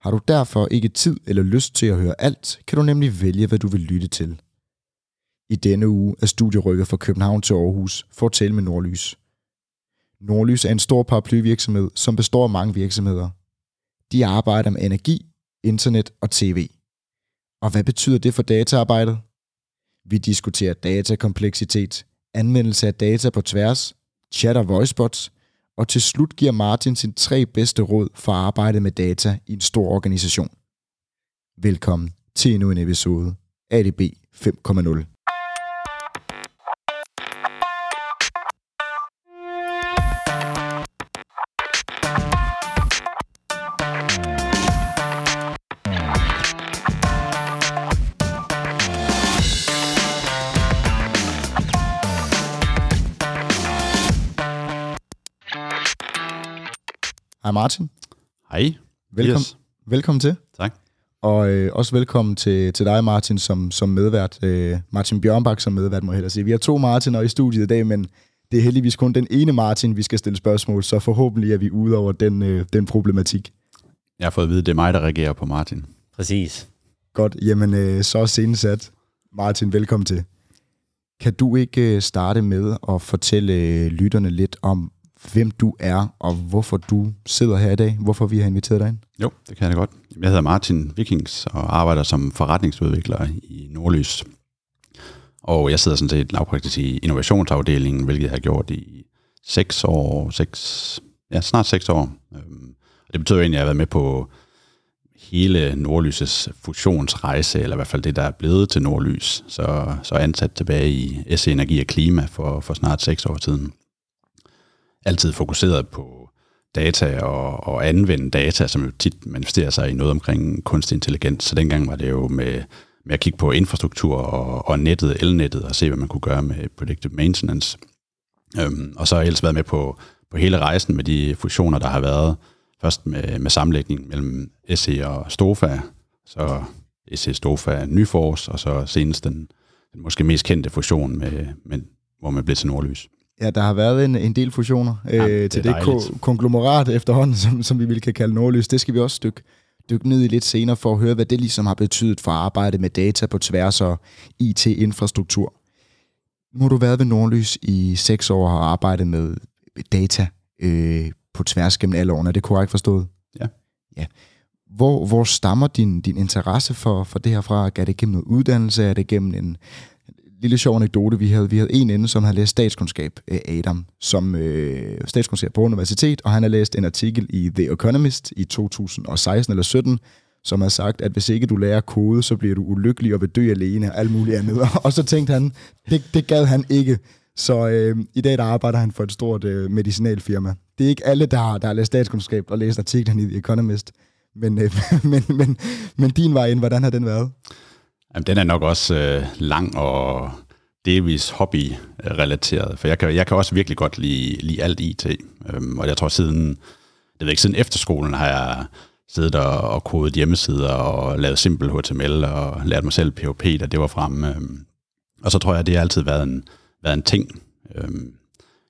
Har du derfor ikke tid eller lyst til at høre alt, kan du nemlig vælge, hvad du vil lytte til. I denne uge er studierykket fra København til Aarhus for at tale med Nordlys. Nordlys er en stor paraplyvirksomhed, som består af mange virksomheder. De arbejder med energi, internet og tv. Og hvad betyder det for dataarbejdet? Vi diskuterer datakompleksitet, anvendelse af data på tværs, chat og voicebots, og til slut giver Martin sin tre bedste råd for at arbejde med data i en stor organisation. Velkommen til endnu en episode ADB 5.0. Hej Martin. Hej. Velkommen, Yes. velkommen til. Tak. Og øh, også velkommen til, til dig, Martin, som, som medvært. Øh, Martin Bjørnbak som medvært, må jeg hellere sige. Vi har to Martiner i studiet i dag, men det er heldigvis kun den ene Martin, vi skal stille spørgsmål, så forhåbentlig er vi ude over den, øh, den problematik. Jeg har fået at vide, at det er mig, der reagerer på Martin. Præcis. Godt, jamen øh, så er scenen sat. Martin, velkommen til. Kan du ikke øh, starte med at fortælle øh, lytterne lidt om, hvem du er, og hvorfor du sidder her i dag? Hvorfor vi har inviteret dig ind? Jo, det kan jeg da godt. Jeg hedder Martin Vikings og arbejder som forretningsudvikler i Nordlys. Og jeg sidder sådan set lavpraktisk i innovationsafdelingen, hvilket jeg har gjort i seks år, seks, ja, snart seks år. Øhm, og det betyder egentlig, at jeg har været med på hele Nordlyses fusionsrejse, eller i hvert fald det, der er blevet til Nordlys. Så, så ansat tilbage i SE Energi og Klima for, for snart seks år siden. Altid fokuseret på data og, og anvende data, som jo tit manifesterer sig i noget omkring kunstig intelligens. Så dengang var det jo med, med at kigge på infrastruktur og, og nettet, elnettet, og se, hvad man kunne gøre med predictive maintenance. Øhm, og så har jeg ellers været med på, på hele rejsen med de fusioner, der har været. Først med, med sammenlægning mellem SE og Stofa, så SE Stofa Nyfors, og så senest den, den måske mest kendte fusion, med, med, hvor man blev til Nordlys. Ja, der har været en, en del fusioner øh, Ja, det til det ko- konglomerat efterhånden, som, som vi kan kalde Nordlys. Det skal vi også dykke, dykke ned i lidt senere for at høre, hvad det ligesom har betydet for at arbejde med data på tværs og IT-infrastruktur. Nu har du været ved Nordlys i seks år og har arbejdet med data øh, på tværs gennem alle årene. Er det korrekt forstået? Ja. ja. Hvor, hvor stammer din, din interesse for, for det her fra? Er det gennem noget uddannelse? Er det gennem en lille sjov anekdote? Vi havde, vi havde en ende, som havde læst statskundskab, Adam, som øh, statskundskab på universitet, og han har læst en artikel i The Economist i 2016 eller 17, som har sagt, at hvis ikke du lærer kode, så bliver du ulykkelig og vil dø alene og alt muligt andet. Og så tænkte han, det, det gad han ikke. Så øh, i dag der arbejder han for et stort øh, medicinalfirma. Det er ikke alle, der har, der har læst statskundskab og læst artiklen i The Economist. Men, øh, men, men, men din vej ind, hvordan har den været? Jamen, den er nok også øh, lang og delvis hobby-relateret, for jeg kan, jeg kan også virkelig godt lide, lide alt IT. Øhm, og jeg tror siden, det ved ikke, siden efterskolen har jeg siddet og, og kodet hjemmesider og lavet simpel HTML og lært mig selv PHP, da det var fremme. Øhm, og så tror jeg, det har altid været en, været en ting. Øhm,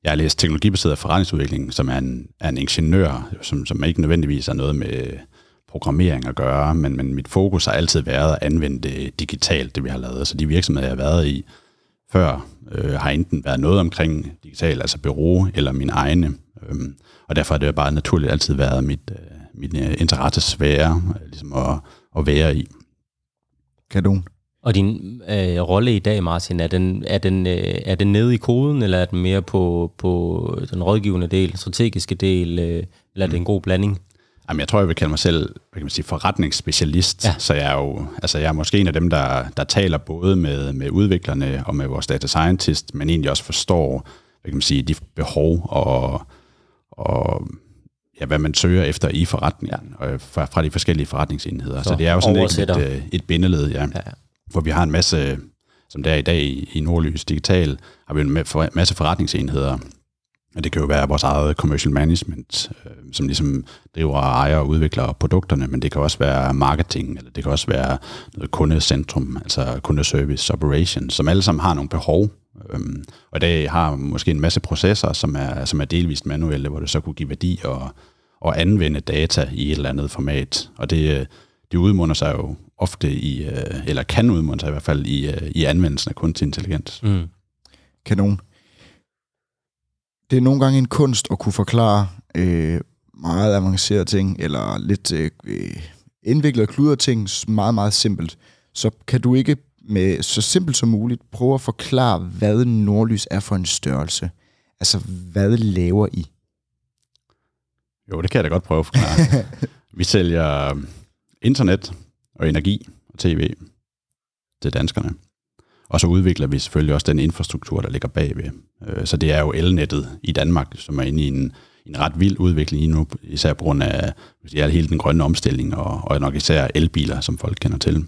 jeg har læst teknologibaseret forretningsudvikling, som er en, er en ingeniør, som, som ikke nødvendigvis er noget med programmering at gøre, men, men mit fokus har altid været at anvende det digitalt, det vi har lavet. Så de virksomheder, jeg har været i før, øh, har enten været noget omkring digital, altså bureau, eller mine egne. Øhm, og derfor har det bare naturligt altid været mit, øh, min øh, interessesfære, øh, ligesom at, at være i. Kan du? Og din øh, rolle i dag, Martin, er den, er, den, øh, er den nede i koden, eller er den mere på, på den rådgivende del, strategiske del, øh, eller er det en god blanding? Jamen, jeg tror, jeg vil kalde mig selv hvad kan man sige, forretningsspecialist, ja. Så jeg er jo altså, jeg er måske en af dem, der, der taler både med, med udviklerne og med vores data scientist, men egentlig også forstår hvad kan man sige, de behov og, og ja, hvad man søger efter i forretningen, ja. og fra, fra de forskellige forretningsenheder. Så, Så det er jo sådan et, oversætter. et, øh, et bindeled, ja, Ja, ja. hvor vi har en masse, som der er i dag i, Nordlys Digital, har vi en masse forretningsenheder, og det kan jo være vores eget commercial management, øh, som ligesom driver og ejer og udvikler produkterne, men det kan også være marketing, eller det kan også være noget kundecentrum, altså kundeservice operations, som alle sammen har nogle behov. Øhm, og det har måske en masse processer, som er, som er delvist manuelle, hvor det så kunne give værdi og, og anvende data i et eller andet format. Og det, det udmunder sig jo ofte i, øh, eller kan udmunde sig i hvert fald i, øh, i anvendelsen af kunstig intelligens. Mm. Kanon. Det er nogle gange en kunst at kunne forklare øh, meget avancerede ting, eller lidt øh, øh, indviklede kludret ting, meget, meget simpelt. Så kan du ikke med så simpelt som muligt prøve at forklare, hvad Nordlys er for en størrelse? Altså, hvad laver I? Jo, det kan jeg da godt prøve at forklare. vi sælger internet og energi og tv til danskerne. Og så udvikler vi selvfølgelig også den infrastruktur, der ligger bagved. Øh, Så det er jo elnettet i Danmark, som er inde i en, en ret vild udvikling lige nu, især på grund af jeg, hele den grønne omstilling, og, og nok især elbiler, som folk kender til.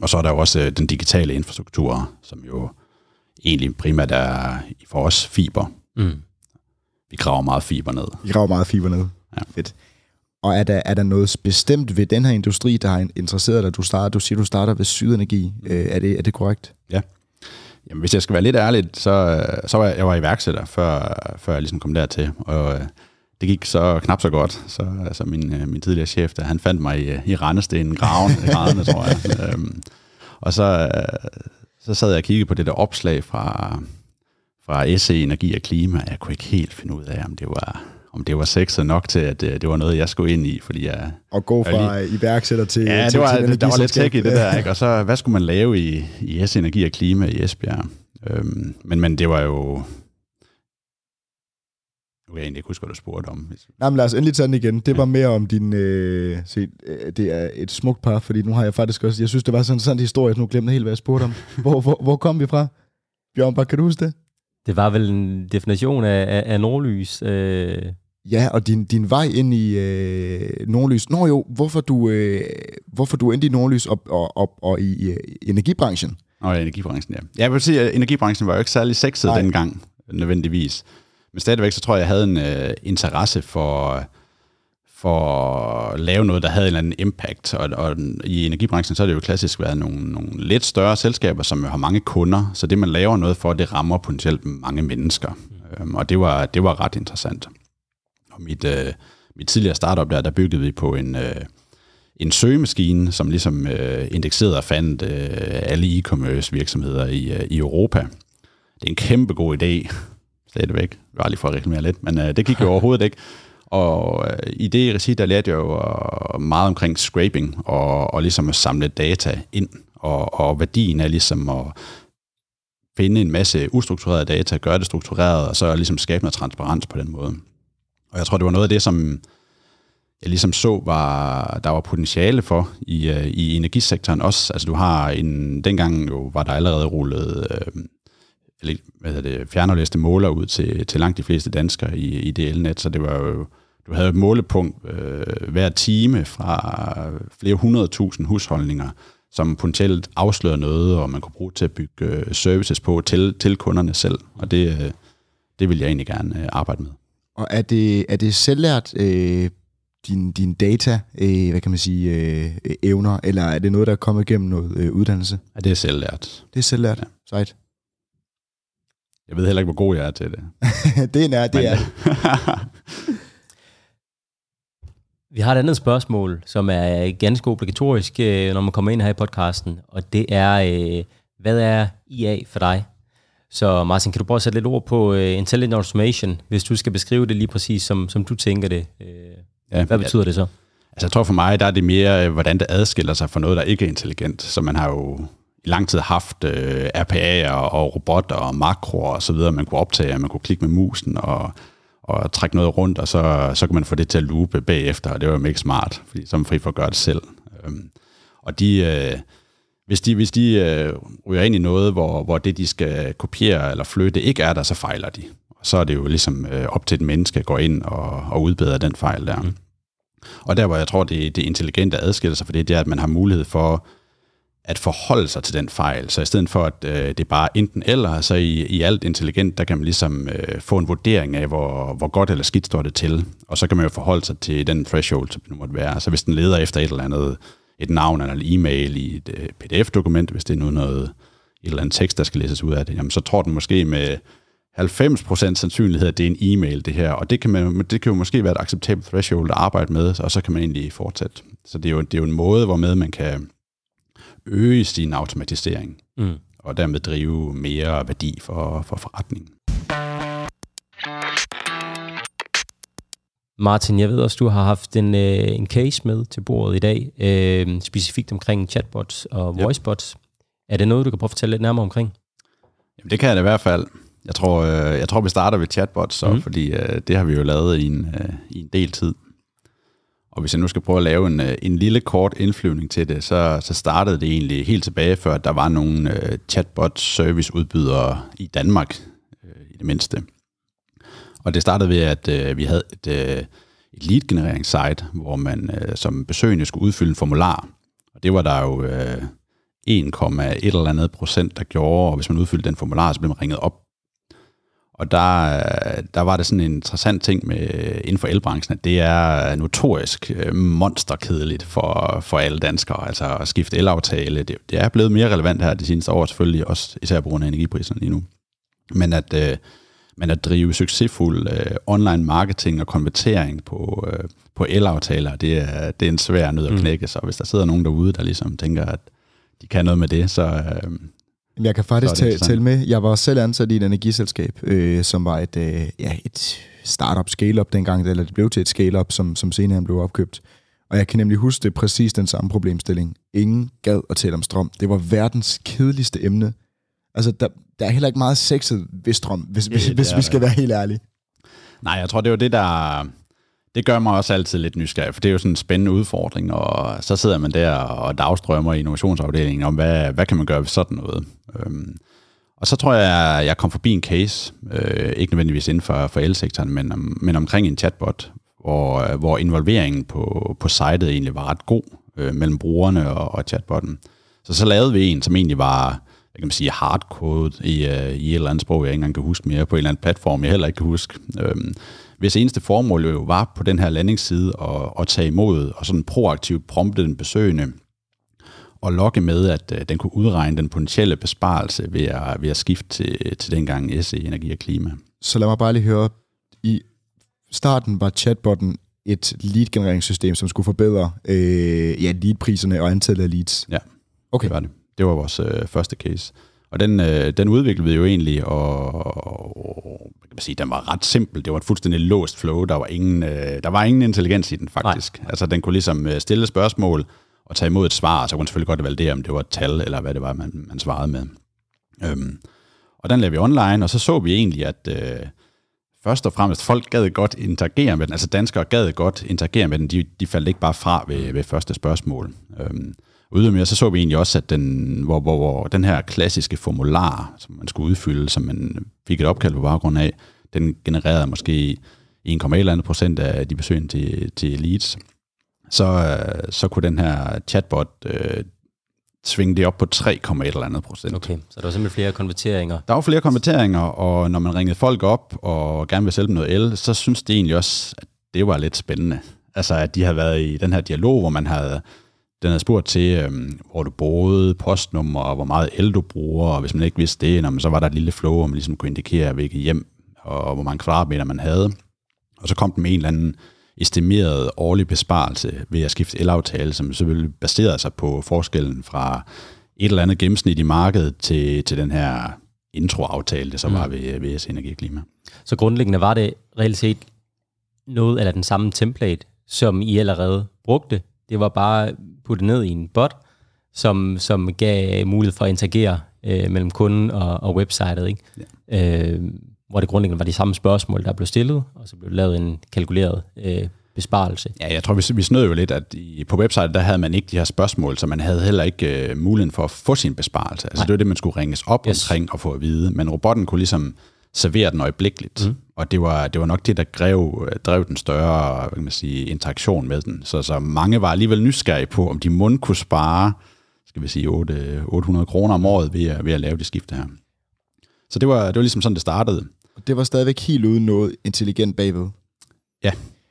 Og så er der jo også øh, den digitale infrastruktur, som jo egentlig primært er for os fiber. Mm. Vi graver meget fiber ned. I graver meget fiber ned. Ja. Fedt. Og er der, er der noget bestemt ved den her industri, der har interesseret dig? Du, starter, du siger, du starter ved Sydenergi. Øh, er, det, er det korrekt? Jamen, hvis jeg skal være lidt ærlig, så, så var jeg, jeg var iværksætter, før, før jeg ligesom kom dertil. Og øh, det gik så knap så godt. Så altså min, øh, min tidligere chef, der, han fandt mig i, i Randestenen, graven, i gradene, tror jeg. Øhm, og så, øh, så sad jeg og kiggede på det der opslag fra, fra SE Energi og Klima. Jeg kunne ikke helt finde ud af, om det var, om det var sexet nok til, at øh, det var noget, jeg skulle ind i, fordi jeg, Og gå fra iværksætter til Ja, til, det var, til der var lidt tech i det der, ikke? Og så, hvad skulle man lave i, i S Energi og Klima i Esbjerg? Øhm, men, men det var jo... Nu kan jeg egentlig ikke huske, hvad du spurgte om. Nej, men lad os endelig tage den igen. Det var mere om din... Øh, se, øh, det er et smukt par, fordi nu har jeg faktisk også... Jeg synes, det var sådan en interessant historie, så nu glemte helt, hvad jeg spurgte om. Hvor, hvor, hvor kom vi fra? Bjørn, bare kan du huske det? Det var vel en definition af, af, af nordlys. Øh, Ja, og din, din vej ind i øh, Nordlys. Nå jo, hvorfor du, øh, hvorfor du endte i Nordlys og, og, og, og i, øh, energibranchen. Og energibranchen, ja. Jeg vil sige, at energibranchen var jo ikke særlig sexet Nej. dengang, nødvendigvis. Men stadigvæk, så tror jeg, jeg havde en øh, interesse for, for at lave noget, der havde en eller anden impact. Og, og i energibranchen, så har det jo klassisk været nogle, nogle lidt større selskaber, som jo har mange kunder. Så det, man laver noget for, det rammer potentielt mange mennesker. Mm. Øhm, og det var, det var ret interessant. Og mit, øh, mit tidligere startup der, der byggede vi på en... Øh, en søgemaskine, som ligesom øh, indekserede og fandt øh, alle e-commerce virksomheder i, øh, i Europa. Det er en kæmpe god idé, stadigvæk. Bare lige for at reklamere lidt, men øh, det gik jo overhovedet ikke. Og øh, i det regi, der lærte jeg jo øh, meget omkring scraping, og, og ligesom at samle data ind, og, og værdien er ligesom at finde en masse ustruktureret data, gøre det struktureret, og så ligesom skabe noget transparens på den måde. Og jeg tror, det var noget af det, som jeg ligesom så, var, der var potentiale for i, øh, i energisektoren også. Altså du har en, dengang jo var der allerede rullet øh, eller, hvad hedder det, fjernaflæste måler ud til, til langt de fleste danskere i, i det elnet, så det var jo, du havde et målepunkt øh, hver time fra flere hundredtusind husholdninger, som potentielt afslører noget, og man kunne bruge til at bygge øh, services på til, til kunderne selv. Og det, øh, det vil jeg egentlig gerne øh, arbejde med. Og er det, er det selvlært, øh, din, din data, øh, hvad kan man sige, øh, evner, eller er det noget, der er kommet igennem noget øh, uddannelse? Ja, det er selvlært. Det er selvlært. Ja. Sejt. Jeg ved heller ikke, hvor god jeg er til det. det er nær, det er det. Vi har et andet spørgsmål, som er ganske obligatorisk, øh, når man kommer ind her i podcasten, og det er, øh, hvad er IA for dig? Så Martin, kan du prøve at sætte lidt ord på uh, Intelligent Automation, hvis du skal beskrive det lige præcis, som, som du tænker det? Uh, Ja, hvad betyder det så? Altså jeg tror for mig, der er det mere, øh, hvordan det adskiller sig fra noget, der ikke er intelligent. Så man har jo i lang tid haft øh, RPA'er og robotter og makroer og så videre, man kunne optage, man kunne klikke med musen og, og trække noget rundt, og så, så kan man få det til at loope bagefter, og det var jo ikke smart, fordi så er man fri for at gøre det selv. Øhm, og de, øh, hvis de, hvis de øh, ryger ind i noget, hvor, hvor det, de skal kopiere eller flytte, ikke er der, så fejler de. Og så er det jo ligesom øh, op til et menneske at gå ind og, og udbedre den fejl der. Mm. Og der, hvor jeg tror, det, det intelligente adskiller sig for det, det er, at man har mulighed for at forholde sig til den fejl. Så i stedet for, at øh, det er bare enten eller, så i, i alt intelligent, der kan man ligesom øh, få en vurdering af, hvor, hvor godt eller skidt står det til. Og så kan man jo forholde sig til den threshold, som det måtte være. Så hvis den leder efter et eller andet, et navn eller en e-mail i et øh, pdf-dokument, hvis det er nu noget, et eller andet tekst, der skal læses ud af det, jamen, så tror den måske med 90% sandsynlighed, at det er en e-mail, det her. Og det kan, man, det kan jo måske være et acceptabelt threshold at arbejde med, og så kan man egentlig fortsætte. Så det er jo, det er jo en måde, hvormed man kan øge sin automatisering, mm. og dermed drive mere værdi for, for forretningen. Martin, jeg ved også, du har haft en, øh, en case med til bordet i dag, øh, specifikt omkring chatbots og voicebots. Yep. Er det noget, du kan prøve at fortælle lidt nærmere omkring? Jamen, det kan jeg da i hvert fald. Jeg tror, øh, jeg tror vi starter ved chatbots, så, mm. fordi øh, det har vi jo lavet i en, øh, i en del tid. Og hvis jeg nu skal prøve at lave en, øh, en lille kort indflyvning til det, så, så startede det egentlig helt tilbage, før der var nogle uh, chatbot-serviceudbydere i Danmark, uh, i det mindste. Og det startede ved, at øh, vi havde et, øh, et lead-genereringssite, hvor man øh, som besøgende skulle udfylde en formular. Og det var der jo øh, uh, 1,1 eller andet procent, der gjorde, og hvis man udfyldte den formular, så blev man ringet op og der, øh, der var det sådan en interessant ting med, øh, inden for elbranchen, at det er notorisk monsterkedeligt for, for alle danskere. Altså at skifte elaftale, det, det er blevet mere relevant her de seneste år, selvfølgelig også især på grund af energipriserne lige nu. Men at, øh, men at drive succesfuld øh, online marketing og konvertering på, øh, på elaftaler, det er, det er en svær nød at mm. knække. Mm. Så hvis der sidder nogen derude, der ligesom tænker, at de kan noget med det, så, øh, jeg kan faktisk tælle tælle med. Jeg var selv ansat i et energiselskab, øh, som var et, øh, ja, et startup scale-up dengang, eller det blev til et scale-up, som, som senere blev opkøbt. Og jeg kan nemlig huske det præcis den samme problemstilling. Ingen gad at tale om strøm. Det var verdens kedeligste emne. Altså, der, der er heller ikke meget sexet ved strøm, hvis, hvis, hvis vi skal være helt ærlige. Nej, jeg tror, det var det, der det gør mig også altid lidt nysgerrig, for det er jo sådan en spændende udfordring, og så sidder man der og dagstrømmer i innovationsafdelingen om, hvad, hvad kan man gøre ved sådan noget. Øhm, og så tror jeg, jeg kom forbi en case, øh, ikke nødvendigvis inden for, for elsektoren, men, om, men omkring en chatbot, hvor, hvor involveringen på, på sitet egentlig var ret god øh, mellem brugerne og, og chatbotten. Så så lavede vi en, som egentlig var, jeg kan man sige, hardcode i, uh, i et eller andet sprog, jeg ikke engang kan huske mere, på en eller anden platform, jeg heller ikke kan huske. Øhm, hvis eneste formål jo var på den her landingsside at, at tage imod og sådan proaktivt prompte den besøgende og logge med, at uh, den kunne udregne den potentielle besparelse ved at, ved at skifte til, til dengang SE Energi og Klima. Så lad mig bare lige høre, i starten var chatbotten et lead-genereringssystem, som skulle forbedre øh, ja, lead-priserne og antallet af leads. Ja, okay. det var det. Det var vores øh, første case. Og den, øh, den udviklede vi jo egentlig, og, og kan man sige, den var ret simpel. Det var et fuldstændig låst flow. Der var ingen, øh, der var ingen intelligens i den, faktisk. Nej. Altså, den kunne ligesom øh, stille spørgsmål og tage imod et svar, så kunne den selvfølgelig godt validere, om det var et tal, eller hvad det var, man, man svarede med. Øhm, og den lavede vi online, og så så vi egentlig, at øh, først og fremmest, folk gad godt interagere med den, altså danskere gad godt interagere med den, de, de faldt ikke bare fra ved, ved første spørgsmål. Øhm, og ydermere så så vi egentlig også, at den, hvor, hvor, hvor den her klassiske formular, som man skulle udfylde, som man fik et opkald på baggrund af, den genererede måske 1,1 procent af de besøgende til, til leads. Så, øh, så kunne den her chatbot øh, svinge det op på 3,1 eller andet procent. Okay, så der var simpelthen flere konverteringer? Der var flere konverteringer, og når man ringede folk op og gerne ville sælge dem noget el, så synes det egentlig også, at det var lidt spændende. Altså, at de havde været i den her dialog, hvor man havde den havde spurgt til, øhm, hvor du boede, postnummer, og hvor meget el du bruger, og hvis man ikke vidste det, så var der et lille flow, hvor man ligesom kunne indikere, hvilket hjem og hvor mange kvadratmeter man havde. Og så kom den med en eller anden estimeret årlig besparelse ved at skifte elaftale, som selvfølgelig baserede sig på forskellen fra et eller andet gennemsnit i markedet til, til den her introaftale, det så mm. var ved VS Energi Klima. Så grundlæggende var det reelt set noget eller den samme template, som I allerede brugte. Det var bare puttet ned i en bot, som, som gav mulighed for at interagere øh, mellem kunden og, og websitet. Ikke? Ja. Øh, hvor det grundlæggende var de samme spørgsmål, der blev stillet, og så blev lavet en kalkuleret øh, besparelse. Ja, jeg tror, vi, vi snød jo lidt, at i, på website, der havde man ikke de her spørgsmål, så man havde heller ikke øh, muligheden for at få sin besparelse. Altså Nej. det var det, man skulle ringes op yes. omkring og få at vide. Men robotten kunne ligesom servere den øjeblikkeligt. Mm. Og det var, det var nok det, der drev, drev den større hvad kan man sige, interaktion med den. Så, så mange var alligevel nysgerrige på, om de mund kunne spare skal vi sige, 8, 800 kroner om året ved at, ved at lave det skifte her. Så det var, det var ligesom sådan, det startede. Og det var stadigvæk helt uden noget intelligent bagved. Ja,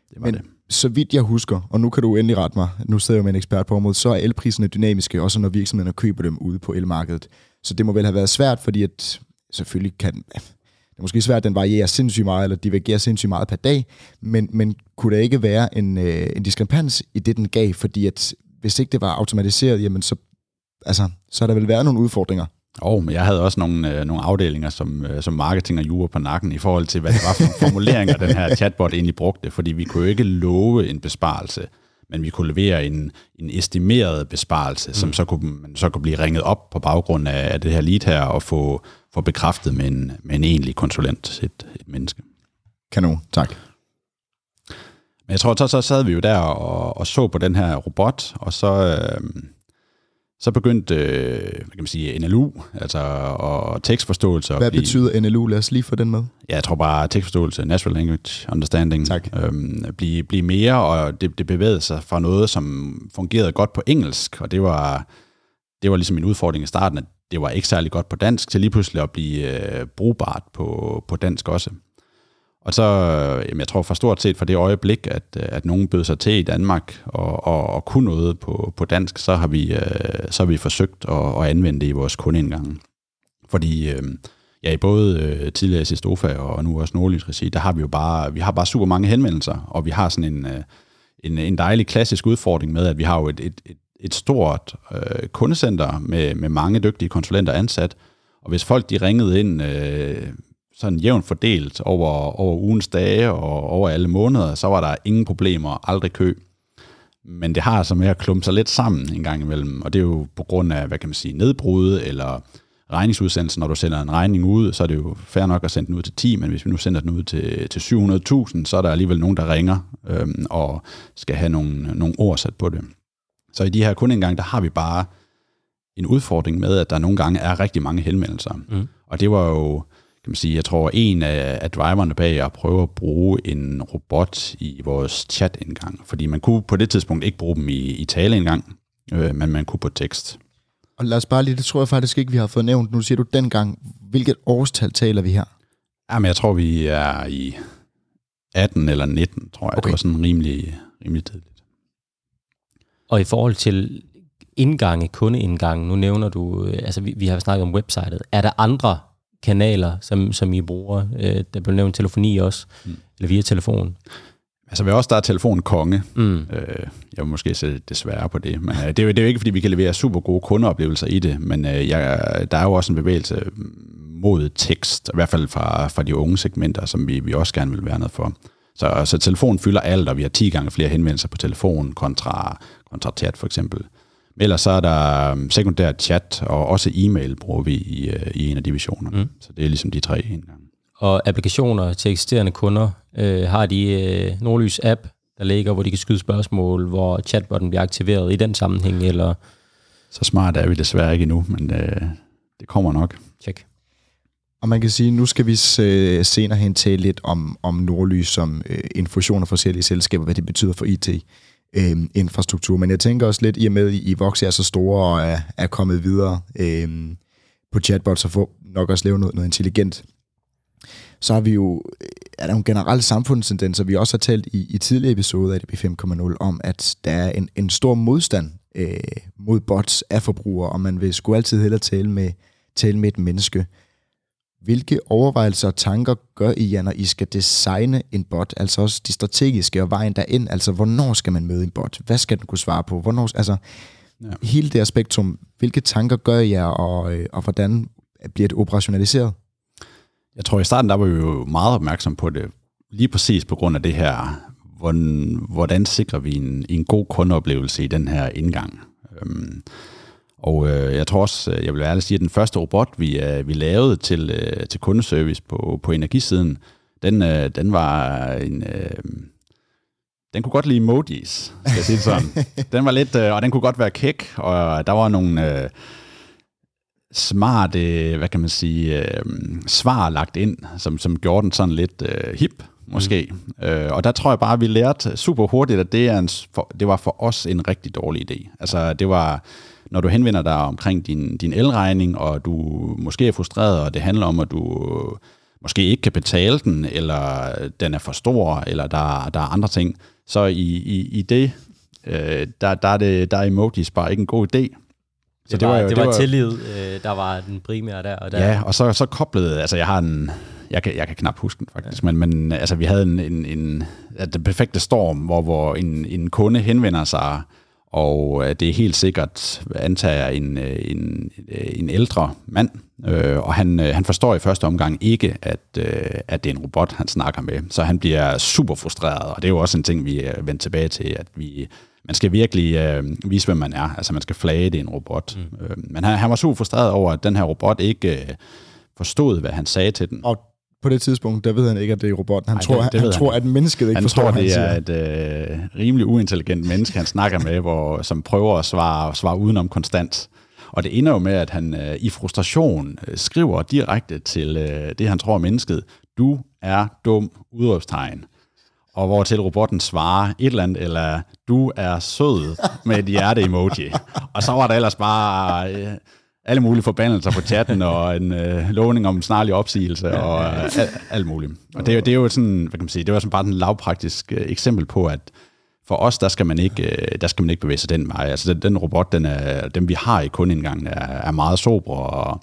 det var Men det. så vidt jeg husker, og nu kan du endelig rette mig, nu sidder jeg med en ekspert på området, så er elpriserne dynamiske, også når virksomhederne køber dem ude på elmarkedet. Så det må vel have været svært, fordi at selvfølgelig kan, er måske svært, at den varierer sindssygt meget, eller divergerer sindssygt meget per dag, men, men kunne der ikke være en, øh, en diskrepans i det, den gav, fordi at hvis ikke det var automatiseret, jamen så, altså, så har der vel været nogle udfordringer. Og oh, men jeg havde også nogle, øh, nogle afdelinger som, øh, som marketing og jura på nakken i forhold til, hvad det var for formuleringer, den her chatbot egentlig brugte, fordi vi kunne jo ikke love en besparelse, men vi kunne levere en, en estimeret besparelse, mm. som så kunne, man så kunne blive ringet op på baggrund af, af det her lead her, og få, få bekræftet med en, med en egentlig konsulent, et, et menneske. Kanon, tak. Men jeg tror, så, så sad vi jo der og, og så på den her robot, og så, øh, så begyndte, øh, hvad kan man sige, NLU, altså og tekstforståelse. Hvad blive- betyder NLU? Lad os lige få den med. Ja, jeg tror bare tekstforståelse, natural language understanding, Tak. Øhm, blive, blive mere, og det, det bevægede sig fra noget, som fungerede godt på engelsk, og det var, det var ligesom en udfordring i starten, at det var ikke særlig godt på dansk, til lige pludselig at blive øh, brugbart på, på dansk også. Og så, øh, jamen jeg tror for stort set fra det øjeblik, at, øh, at nogen bød sig til i Danmark og, og, og kunne noget på, på dansk, så har vi, øh, så har vi forsøgt at, at anvende det i vores kundeindgange. Fordi øh, ja, i både øh, tidligere Sistofa og nu også Nordlys Regi, der har vi jo bare, vi har bare super mange henvendelser, og vi har sådan en, øh, en, en dejlig klassisk udfordring med, at vi har jo et, et, et, et stort øh, kundecenter med, med mange dygtige konsulenter ansat, og hvis folk de ringede ind øh, sådan jævnt fordelt over, over ugens dage og over alle måneder, så var der ingen problemer, aldrig kø. Men det har altså med at klumpe sig lidt sammen en gang imellem, og det er jo på grund af, hvad kan man sige, nedbrud eller regningsudsendelsen, når du sender en regning ud, så er det jo fair nok at sende den ud til 10, men hvis vi nu sender den ud til, til 700.000, så er der alligevel nogen, der ringer øhm, og skal have nogle, nogle ord sat på det. Så i de her kundeindgang, der har vi bare en udfordring med, at der nogle gange er rigtig mange henvendelser. Mm. Og det var jo, kan man sige, jeg tror, en af, af driverne bag at prøve at bruge en robot i vores chat-indgang. Fordi man kunne på det tidspunkt ikke bruge dem i, i taleindgang, øh, men man kunne på tekst. Og lad os bare lige, det tror jeg faktisk ikke, vi har fået nævnt. Nu siger du dengang, hvilket årstal taler vi her? Jamen, jeg tror, vi er i 18 eller 19, tror jeg. Okay. Okay. Det var sådan rimelig, rimelig tidligt. Og i forhold til indgange, kundeindgange, nu nævner du, øh, altså vi, vi har snakket om websitet. Er der andre kanaler, som, som I bruger? Øh, der blev nævnt telefoni også, mm. eller via telefon. Altså, vi også der er telefonen konge. Mm. Øh, jeg vil måske sætte desværre på det, men øh, det, er jo, det er jo ikke, fordi vi kan levere super gode kundeoplevelser i det, men øh, jeg, der er jo også en bevægelse mod tekst, i hvert fald fra, fra de unge segmenter, som vi, vi også gerne vil være noget for. Så, så telefonen fylder alt, og vi har 10 gange flere henvendelser på telefonen kontra, kontra chat for eksempel. Men ellers så er der øhm, sekundær chat, og også e-mail bruger vi i, øh, i en af divisionerne. Mm. Så det er ligesom de tre indgange. Og applikationer til eksisterende kunder, øh, har de øh, Nordlys app, der ligger, hvor de kan skyde spørgsmål, hvor chatbotten bliver aktiveret i den sammenhæng, eller Så smart er vi desværre ikke endnu, men øh, det kommer nok. tjek. Og man kan sige, nu skal vi se- senere hen tale lidt om, om Nordlys som øh, en fusion af forskellige selskaber, hvad det betyder for øh, infrastruktur. Men jeg tænker også lidt, i og med, at I vokser er så store og er, er kommet videre øh, på chatbots og får nok også lave noget, noget intelligent, så har vi jo, øh, er der nogle generelle samfundstendenser, vi også har talt i, i tidligere episoder af DB 5.0 om, at der er en, en stor modstand øh, mod bots af forbrugere, og man vil sgu altid hellere tale med, tale med et menneske. Hvilke overvejelser og tanker gør I jer, når I skal designe en bot? Altså også de strategiske og vejen derind. Altså, hvornår skal man møde en bot? Hvad skal den kunne svare på? Hvornår, altså, Ja. hele det her spektrum. Hvilke tanker gør I jer, og, øh, og hvordan bliver det operationaliseret? Jeg tror i starten, der var vi jo meget opmærksom på det, lige præcis på grund af det her, hvordan, hvordan sikrer vi en, en god kundeoplevelse i den her indgang. Øhm, og øh, jeg tror også, øh, jeg vil ærligt sige, at den første robot, vi, øh, vi lavede til, øh, til kundeservice på, på energisiden, den, øh, den var en... Øh, den kunne godt lide emojis, skal jeg sige det sådan. den var lidt, øh, og den kunne godt være kæk, og der var nogle... Øh, smart, øh, hvad kan man sige, øh, svar lagt ind, som, som gjorde den sådan lidt øh, hip, måske. Mm. Øh, og der tror jeg bare, at vi lærte super hurtigt, at det, er en, for, det var for os en rigtig dårlig idé. Altså, det var, når du henvender dig omkring din, din elregning, og du måske er frustreret, og det handler om, at du måske ikke kan betale den, eller den er for stor, eller der, der er andre ting, så i, i, i det, øh, der, der, er det, der er emojis bare ikke en god idé. Så det, det var, var, det, det var, var tillid, øh, der var den primære der. Og der. Ja, og så, så koblede, altså jeg har en, jeg kan, jeg kan knap huske den faktisk, ja. men, men altså vi havde en, en, en den perfekte storm, hvor, hvor en, en kunde henvender sig, og det er helt sikkert, antager en, en, en ældre mand, øh, og han, han forstår i første omgang ikke, at, øh, at det er en robot, han snakker med, så han bliver super frustreret, og det er jo også en ting, vi er vendt tilbage til, at vi man skal virkelig øh, vise, hvem man er. Altså man skal flage, det er en robot. Mm. Øh, men han, han var super frustreret over, at den her robot ikke øh, forstod, hvad han sagde til den. Og på det tidspunkt, der ved han ikke, at det er robotten. Han Ej, tror, det, det han, han tror, at mennesket ikke han forstår, tror, det er et øh, rimelig uintelligent menneske, han snakker med, hvor, som prøver at svare, svare udenom konstant. Og det ender jo med, at han øh, i frustration øh, skriver direkte til øh, det, han tror er mennesket, du er dum, udråbstegn og hvor til robotten svarer et eller andet, eller du er sød med et hjerte-emoji. og så var der ellers bare øh, alle mulige forbandelser på chatten, og en øh, lovning om en snarlig opsigelse, og øh, alt, alt muligt. Og det, det er jo sådan, hvad kan man sige, det var sådan bare en lavpraktisk øh, eksempel på, at for os, der skal man ikke, øh, der skal man ikke bevæge sig den vej. Altså den, den robot, den er, dem vi har i kundeindgangen, er, er meget sobre, og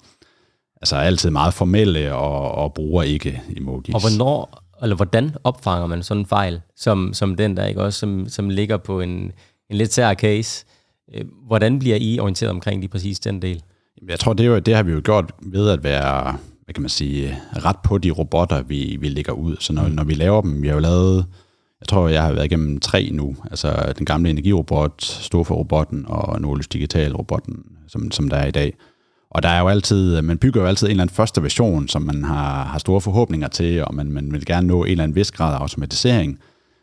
altså altid meget formelle, og, og bruger ikke emojis. Og hvornår eller hvordan opfanger man sådan en fejl, som, som den der, ikke også, som, som ligger på en, en lidt sær case. Øh, hvordan bliver I orienteret omkring lige præcis den del? Jeg tror, det, er jo, det har vi jo gjort ved at være, hvad kan man sige, ret på de robotter, vi, vi lægger ud. Så når, mm. når vi laver dem, vi har jo lavet, jeg tror, jeg har været igennem tre nu. Altså den gamle energirobot, Storfor-robotten og Nordlys Digital-robotten, som, som der er i dag. Og der er jo altid, man bygger jo altid en eller anden første version, som man har, har store forhåbninger til, og man, man vil gerne nå en eller anden vis grad af automatisering.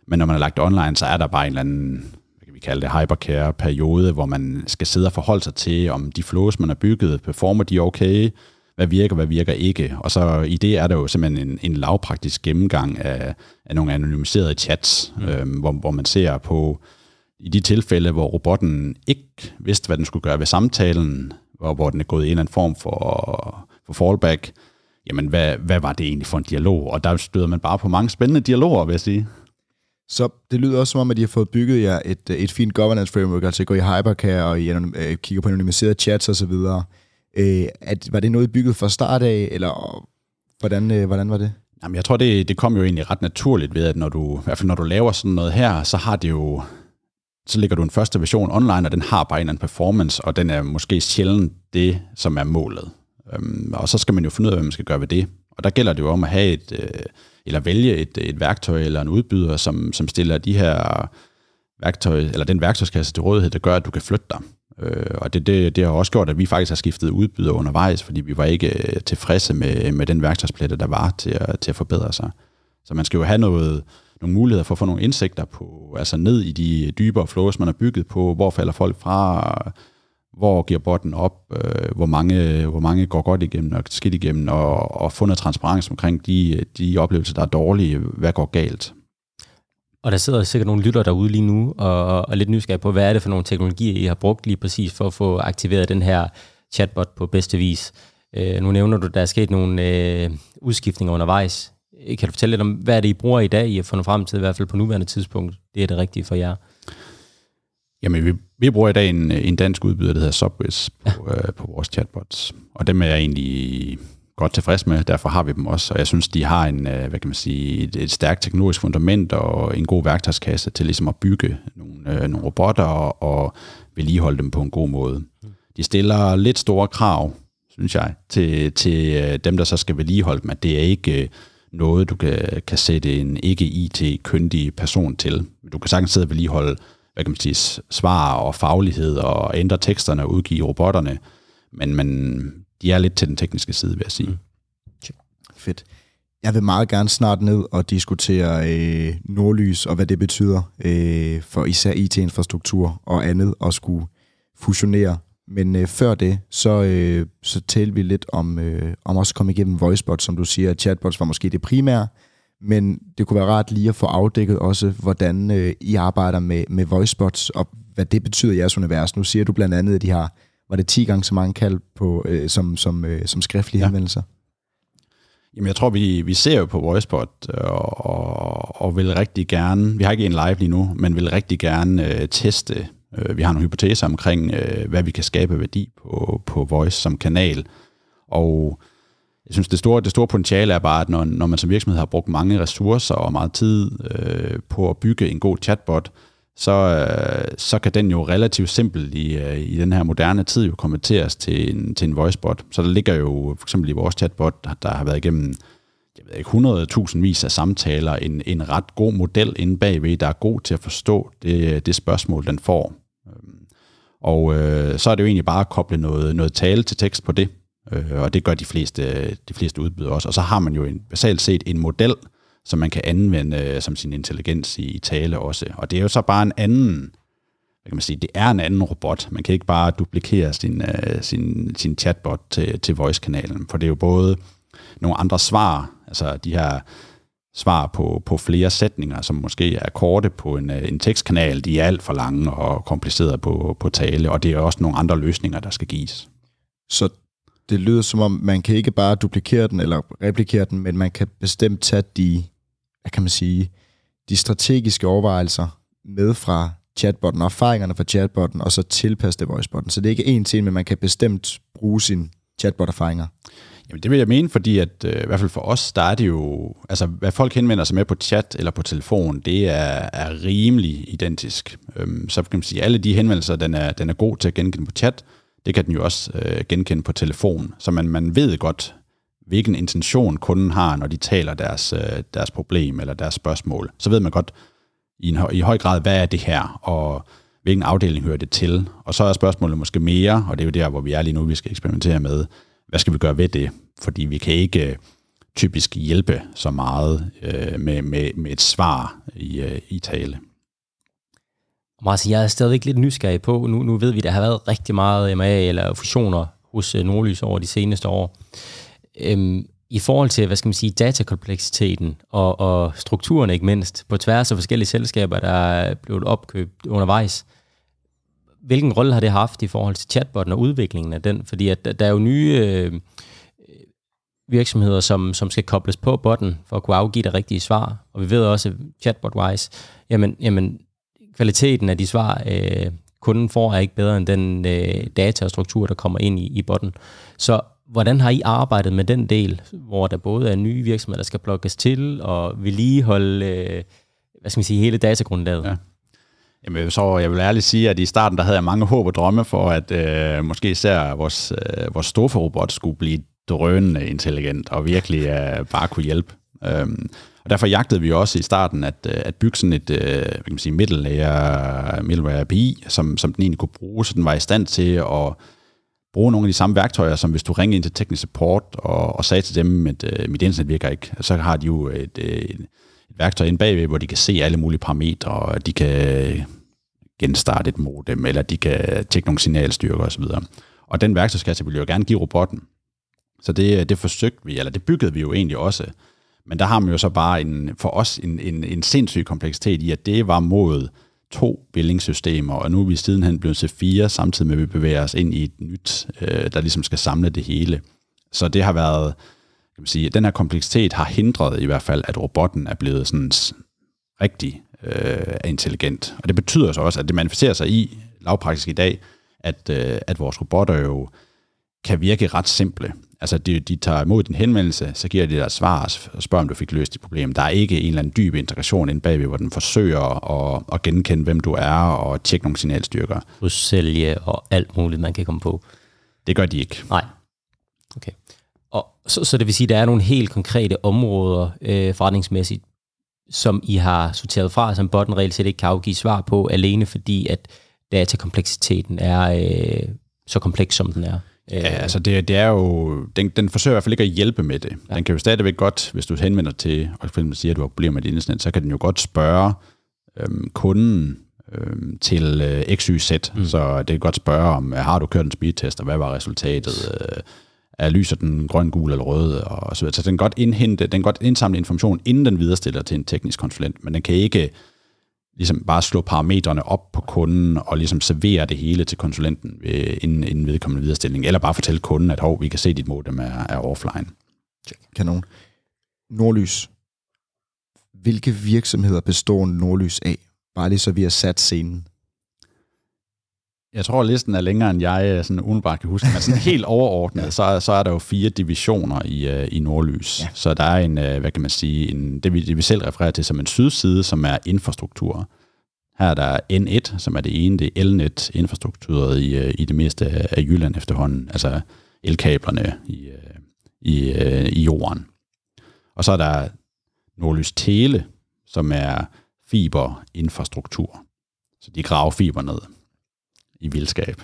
Men når man har lagt online, så er der bare en eller anden, vi kalde det, hypercare-periode, hvor man skal sidde og forholde sig til, om de flows, man har bygget, performer de okay, hvad virker, hvad virker ikke. Og så i det er der jo simpelthen en, en lavpraktisk gennemgang af, af nogle anonymiserede chats, mm. øhm, hvor, hvor man ser på, i de tilfælde, hvor robotten ikke vidste, hvad den skulle gøre ved samtalen, hvor, hvor den er gået i en eller anden form for, for fallback, jamen hvad, hvad var det egentlig for en dialog? Og der støder man bare på mange spændende dialoger, vil jeg sige. Så det lyder også som om, at I har fået bygget jer et, øh, et fint governance framework, altså gå i hypercare og I øh, kigger på anonymiserede chats osv. Øh, at, var det noget, I bygget fra start af, eller hvordan, øh, hvordan var det? Jamen, jeg tror, det, det kom jo egentlig ret naturligt ved, at når du, i hvert fald når du laver sådan noget her, så har det jo så ligger du en første version online, og den har bare en eller anden performance, og den er måske sjældent det, som er målet. Øhm, og så skal man jo finde ud af, hvad man skal gøre ved det. Og der gælder det jo om at have et, øh, eller vælge et, et værktøj eller en udbyder, som, som stiller de her værktøj, eller den værktøjskasse til rådighed, der gør, at du kan flytte dig. Øh, og det, det, det har også gjort, at vi faktisk har skiftet udbyder undervejs, fordi vi var ikke øh, tilfredse med, med den værktøjsplette, der var til at, til at forbedre sig. Så man skal jo have noget, nogle muligheder for at få nogle indsigter på, altså ned i de dybere flows, man har bygget på, hvor falder folk fra, hvor giver botten op, øh, hvor, mange, hvor mange går godt igennem og skidt igennem, og, og få noget transparens omkring de, de oplevelser, der er dårlige, hvad går galt. Og der sidder sikkert nogle lytter derude lige nu, og, og er lidt nysgerrige på, hvad er det for nogle teknologier, I har brugt lige præcis for at få aktiveret den her chatbot på bedste vis. Øh, nu nævner du, at der er sket nogle øh, udskiftninger undervejs. Kan du fortælle lidt om, hvad er det, I bruger i dag, I har fundet frem til, i hvert fald på nuværende tidspunkt, det er det rigtige for jer? Jamen, vi, vi bruger i dag en, en dansk udbyder, der hedder Subwiz, på, ja. øh, på vores chatbots. Og dem er jeg egentlig godt tilfreds med, derfor har vi dem også. Og jeg synes, de har en, øh, hvad kan man sige, et, et stærkt teknologisk fundament og en god værktøjskasse til ligesom at bygge nogle, øh, nogle robotter og, og vedligeholde dem på en god måde. Mm. De stiller lidt store krav, synes jeg, til, til øh, dem, der så skal vedligeholde dem, at det er ikke noget, du kan, kan sætte en ikke-IT-kyndig person til. Du kan sagtens sidde og vedligeholde hvad kan man sige, svar og faglighed og ændre teksterne og udgive robotterne, men, men de er lidt til den tekniske side, vil jeg sige. Mm. Fedt. Jeg vil meget gerne snart ned og diskutere øh, nordlys og hvad det betyder øh, for især IT-infrastruktur og andet at skulle fusionere Men øh, før det, så, øh, så talte vi lidt om, øh, om også at komme igennem voicebots, som du siger, at chatbots var måske det primære, men det kunne være rart lige at få afdækket også, hvordan øh, I arbejder med, med voicebots, og hvad det betyder i jeres univers. Nu siger du blandt andet, at de har, var det 10 gange så mange kald på, øh, som, som, øh, som skriftlige ja. henvendelser? Jamen, jeg tror, vi, vi ser jo på VoiceBot og, og, og vil rigtig gerne, vi har ikke en live lige nu, men vil rigtig gerne øh, teste. Øh, vi har nogle hypoteser omkring, øh, hvad vi kan skabe værdi på, på Voice som kanal. Og jeg synes, det store, det store potentiale er bare, at når, når man som virksomhed har brugt mange ressourcer og meget tid øh, på at bygge en god chatbot, så, øh, så kan den jo relativt simpelt i, øh, i den her moderne tid jo konverteres til en, til en voicebot. Så der ligger jo for eksempel i vores chatbot, der har været igennem jeg ved ikke, 100.000 vis af samtaler, en, en ret god model inde bagved, der er god til at forstå det, det spørgsmål, den får. Øhm, og øh, så er det jo egentlig bare at koble noget, noget tale til tekst på det, øh, og det gør de fleste, de fleste udbydere også. Og så har man jo en, basalt set en model, som man kan anvende øh, som sin intelligens i, i tale også. Og det er jo så bare en anden, hvad kan man sige, det er en anden robot. Man kan ikke bare duplikere sin, øh, sin, sin chatbot til, til voice-kanalen, for det er jo både nogle andre svar, altså de her svar på, på flere sætninger, som måske er korte på en, øh, en tekstkanal, de er alt for lange og komplicerede på, på tale, og det er også nogle andre løsninger, der skal gives. Så det lyder som om, man kan ikke bare duplikere den eller replikere den, men man kan bestemt tage de hvad kan man sige, de strategiske overvejelser med fra chatbotten, og erfaringerne fra chatbotten, og så tilpasse det voicebotten. Så det er ikke én ting, men man kan bestemt bruge sine chatbot-erfaringer. Jamen det vil jeg mene, fordi at øh, i hvert fald for os, der er det jo, altså hvad folk henvender sig med på chat eller på telefon, det er, er rimelig identisk. Øhm, så kan man sige, alle de henvendelser, den er, den er god til at genkende på chat, det kan den jo også øh, genkende på telefon. Så man, man ved godt, hvilken intention kunden har, når de taler deres, øh, deres problem eller deres spørgsmål. Så ved man godt i, en, i høj grad, hvad er det her, og hvilken afdeling hører det til. Og så er spørgsmålet måske mere, og det er jo der, hvor vi er lige nu, vi skal eksperimentere med, hvad skal vi gøre ved det? Fordi vi kan ikke øh, typisk hjælpe så meget øh, med, med, med et svar i, øh, i tale. Martin, jeg er stadigvæk lidt nysgerrig på, nu, nu ved vi, at der har været rigtig meget MA eller fusioner hos øh, Nordlys over de seneste år øhm, i forhold til, hvad skal man sige, datakompleksiteten og, og strukturen ikke mindst, på tværs af forskellige selskaber, der er blevet opkøbt undervejs, hvilken rolle har det haft i forhold til chatbotten og udviklingen af den? Fordi at der er jo nye øh, virksomheder, som, som skal kobles på botten for at kunne afgive det rigtige svar. Og vi ved også, chatbot-wise, jamen, jamen kvaliteten af de svar, øh, kunden får, er ikke bedre end den øh, data og struktur, der kommer ind i, i botten. Så Hvordan har I arbejdet med den del, hvor der både er nye virksomheder, der skal blokkes til, og vedligeholde øh, hvad skal man sige, hele datagrundlaget? Ja. Jamen, så jeg vil ærligt sige, at i starten der havde jeg mange håb og drømme for, at øh, måske især vores, øh, vores Stofa-robot skulle blive drønende intelligent og virkelig øh, bare kunne hjælpe. Øhm, og derfor jagtede vi også i starten at, øh, at bygge sådan et øh, hvad kan man sige, middleware, middleware API, som, som den egentlig kunne bruge, så den var i stand til at bruge nogle af de samme værktøjer, som hvis du ringede ind til teknisk support og, og sagde til dem, at øh, mit internet virker ikke, så har de jo et, et, et værktøj inde bagved, hvor de kan se alle mulige parametre, og de kan genstarte et modem, eller de kan tjekke nogle signalstyrker osv. Og den værktøjskasse vil jo gerne give robotten. Så det, det forsøgte vi, eller det byggede vi jo egentlig også. Men der har man jo så bare en, for os en, en, en sindssyg kompleksitet i, at det var mod to billingssystemer, og nu er vi sidenhen blevet til fire, samtidig med at vi bevæger os ind i et nyt, øh, der ligesom skal samle det hele. Så det har været, kan man sige, den her kompleksitet har hindret i hvert fald, at robotten er blevet sådan rigtig øh, intelligent. Og det betyder så også, at det manifesterer sig i lavpraktisk i dag, at, øh, at vores robotter jo kan virke ret simple. Altså, de, de tager imod din henvendelse, så giver de dig svar og spørger, om du fik løst dit problem. Der er ikke en eller anden dyb integration ind bagved, hvor den forsøger at, at genkende, hvem du er, og tjekke nogle signalstyrker. Du sælge og alt muligt, man kan komme på. Det gør de ikke. Nej. Okay. Og så, så det vil sige, at der er nogle helt konkrete områder øh, forretningsmæssigt, som I har sorteret fra, som botten reelt set ikke kan afgive svar på, alene fordi, at datakompleksiteten er øh, så kompleks, som den er. Ja, altså det, det er jo, den, den forsøger i hvert fald ikke at hjælpe med det. Ja. Den kan jo stadigvæk godt, hvis du henvender til, og for eksempel siger, at du har problemer med dit internet, så kan den jo godt spørge øhm, kunden, øh, til øh, XYZ. Mm. Så det er godt spørge om, øh, har du kørt en speedtest, og hvad var resultatet? Øh, er lyser den grøn, gul eller rød? Og så, videre. så den kan godt indhente, den kan godt indsamle information, inden den viderestiller til en teknisk konsulent, men den kan ikke ligesom bare slå parametrene op på kunden og ligesom servere det hele til konsulenten ved, inden, inden vedkommende viderestilling, eller bare fortælle kunden, at hov, vi kan se, at dit modem er, er offline. Kanon. Nordlys. Hvilke virksomheder består Nordlys af? Bare lige så vi har sat scenen. Jeg tror, listen er længere, end jeg øh, sådan umiddelbart kan huske. Men sådan helt overordnet, ja. så, så er der jo fire divisioner i, uh, i Nordlys. Ja. Så der er en, uh, hvad kan man sige, en, det, vi, det vi selv refererer til som en sydside, som er infrastruktur. Her er der N1, som er det ene, det er Elnet, infrastrukturet i, uh, i det meste af Jylland efterhånden. Altså elkablerne i, i, i jorden. Og så er der Nordlys Tele, som er fiberinfrastruktur. Så de graver fiber ned i vildskab.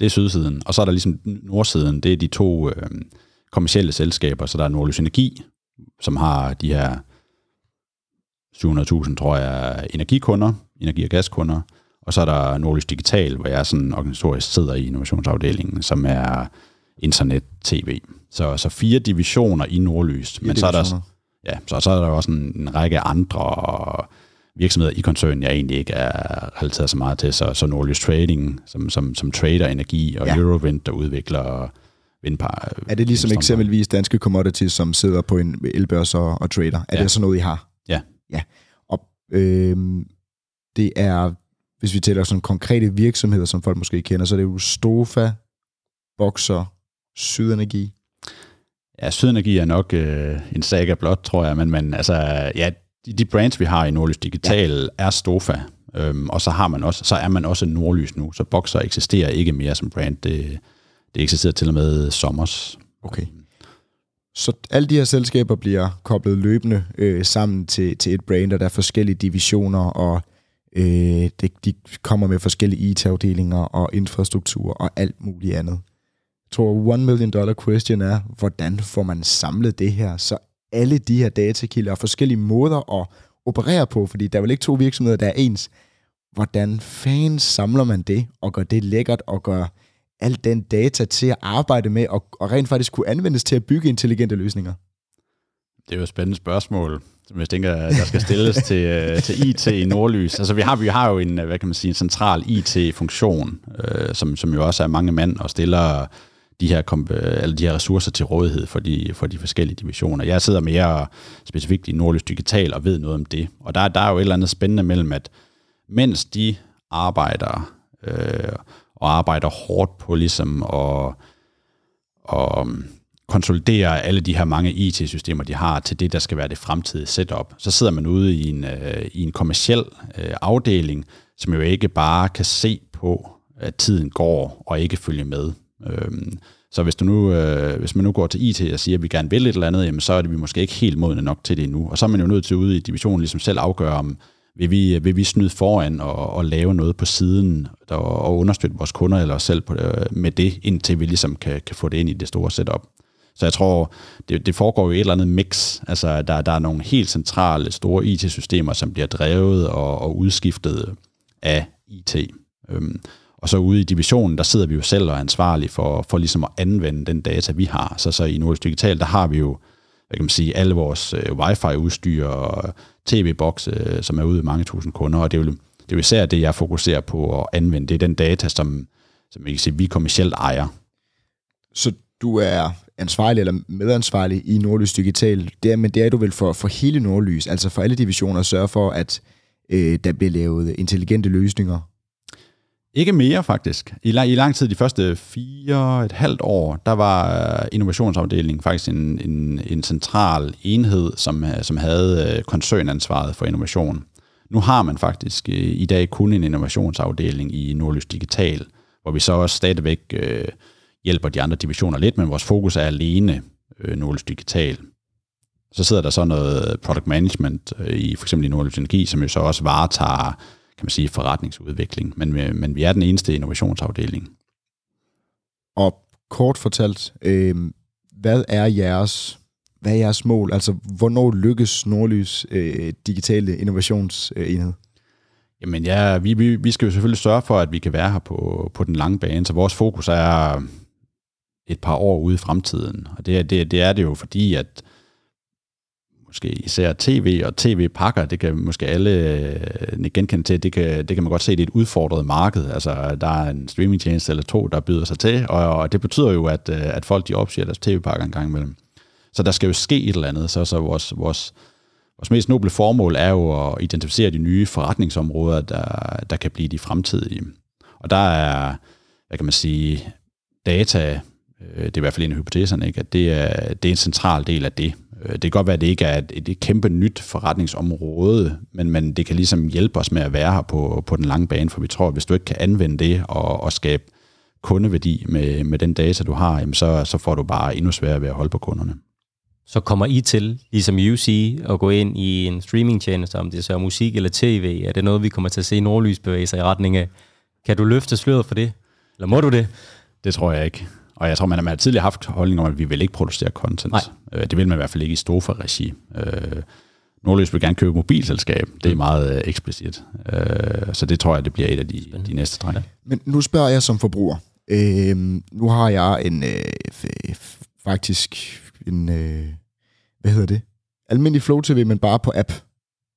Det er sydsiden. Og så er der ligesom nordsiden, det er de to øh, kommersielle selskaber. Så der er Nordlys Energi, som har de her 700.000, tror jeg, energikunder, energi- og gaskunder. Og så er der Nordlys Digital, hvor jeg sådan organisatorisk sidder i innovationsafdelingen, som er internet, tv. Så, så fire divisioner i Nordlys. Men så er der, ja, så, så er der også en, en række andre virksomheder i koncernen, jeg egentlig ikke er relateret så meget til. Så, så Nordlys Trading, som, som, som trader energi, og ja. Eurowind, der udvikler vindpar. Er det ligesom eksempelvis danske commodities, som sidder på en elbørs og, og trader? Er ja. det sådan noget, I har? Ja. Ja. Og øh, det er, hvis vi tæller sådan konkrete virksomheder, som folk måske kender, så er det jo Stofa, Boxer, Sydenergi. Ja, Sydenergi er nok øh, en saga blot, tror jeg, men, men altså, ja, de, de brands, vi har i Nordlys Digital, ja. er Stofa, øhm, og så, har man også, så er man også Nordlys nu, så Boxer eksisterer ikke mere som brand. Det, det eksisterer til og med sommers. Okay. Så alle de her selskaber bliver koblet løbende øh, sammen til, til et brand, og der er forskellige divisioner, og øh, det, de kommer med forskellige IT-afdelinger og infrastruktur og alt muligt andet. Jeg tror, one million dollar question er, hvordan får man samlet det her, så alle de her datakilder og forskellige måder at operere på, fordi der er vel ikke to virksomheder, der er ens. Hvordan fanden samler man det, og gør det lækkert, og gør al den data til at arbejde med, og, og rent faktisk kunne anvendes til at bygge intelligente løsninger? Det er jo et spændende spørgsmål, som jeg tænker, der skal stilles til, øh, til IT i Nordlys. Altså vi har, vi har jo en, øh, hvad kan man sige, en central IT-funktion, øh, som, som jo også er mange mand og stiller de her, eller øh, de her ressourcer til rådighed for de, for de forskellige divisioner. Jeg sidder mere specifikt i Nordlys Digital og ved noget om det. Og der, der er jo et eller andet spændende mellem, at mens de arbejder øh, og arbejder hårdt på ligesom at, at um, konsolidere alle de her mange IT-systemer, de har til det, der skal være det fremtidige setup, så sidder man ude i en, øh, i en kommersiel øh, afdeling, som jo ikke bare kan se på, at tiden går og ikke følge med. Øhm, så hvis, du nu, øh, hvis man nu går til IT og siger, at vi gerne vil et eller andet, jamen, så er det vi måske ikke helt modne nok til det endnu. Og så er man jo nødt til ude i divisionen ligesom selv afgøre, om vil vi, vil vi snyde foran og, og lave noget på siden og, og understøtte vores kunder eller os selv på, øh, med det, indtil vi ligesom kan, kan få det ind i det store setup. Så jeg tror, det, det foregår jo et eller andet mix. Altså, der, der er nogle helt centrale store IT-systemer, som bliver drevet og, og udskiftet af IT. Øhm, og så ude i divisionen, der sidder vi jo selv og er ansvarlige for, for ligesom at anvende den data, vi har. Så, så i Nordisk Digital, der har vi jo, hvad kan man sige, alle vores øh, wifi-udstyr og tv-bokse, øh, som er ude i mange tusind kunder, og det er jo, det er jo især det, jeg fokuserer på at anvende. Det er den data, som, som jeg kan sige, vi kommercielt ejer. Så du er ansvarlig eller medansvarlig i Nordlys Digital, det er, men det er du vel for, for hele Nordlys, altså for alle divisioner, at sørge for, at øh, der bliver lavet intelligente løsninger ikke mere faktisk. I lang, I lang tid, de første fire et halvt år, der var øh, innovationsafdelingen faktisk en, en, en central enhed, som, øh, som havde øh, koncernansvaret for innovation. Nu har man faktisk i dag kun en innovationsafdeling i Nordlys Digital, hvor vi så også stadigvæk øh, hjælper de andre divisioner lidt, men vores fokus er alene øh, Nordlys Digital. Så sidder der så noget product management øh, i for eksempel i Nordlys Energi, som jo så også varetager kan man sige, forretningsudvikling. Men, øh, men vi er den eneste innovationsafdeling. Og kort fortalt, øh, hvad er jeres hvad er jeres mål? Altså, hvornår lykkes Nordlys øh, digitale innovationsenhed? Jamen ja, vi, vi, vi skal jo selvfølgelig sørge for, at vi kan være her på, på den lange bane, så vores fokus er et par år ude i fremtiden. Og det, det, det er det jo fordi, at måske især tv og tv-pakker, det kan måske alle øh, genkende til, det kan, det kan man godt se, det er et udfordret marked. Altså, der er en streamingtjeneste eller to, der byder sig til, og, og det betyder jo, at, øh, at folk de opsiger deres tv-pakker en gang imellem. Så der skal jo ske et eller andet, så, så vores, vores, vores mest noble formål er jo at identificere de nye forretningsområder, der, der kan blive de fremtidige. Og der er, hvad kan man sige, data, øh, det er i hvert fald en af hypoteserne, ikke? at det er, det er en central del af det. Øh, det kan godt være, at det ikke er et, et kæmpe nyt forretningsområde, men, men det kan ligesom hjælpe os med at være her på, på den lange bane, for vi tror, at hvis du ikke kan anvende det og, og skabe kundeværdi med, med den data, du har, jamen så, så får du bare endnu sværere ved at holde på kunderne. Så kommer I til, ligesom UC, at gå ind i en streamingtjeneste, om det så er musik eller tv? Er det noget, vi kommer til at se Nordlys bevæge sig i retning af? Kan du løfte sløret for det? Eller må du det? Det tror jeg ikke. Og jeg tror, man har tidligere haft holdning om, at vi vil ikke producere content. Nej. Øh, det vil man i hvert fald ikke i Stofa-regi. Øh, Nordløs vil gerne købe mobilselskab. Det er meget øh, eksplicit. Øh, så det tror jeg, det bliver et af de, de næste træk. Men nu spørger jeg som forbruger. Øh, nu har jeg en øh, f- faktisk en, øh, hvad hedder det? Almindelig Flow TV, men bare på app.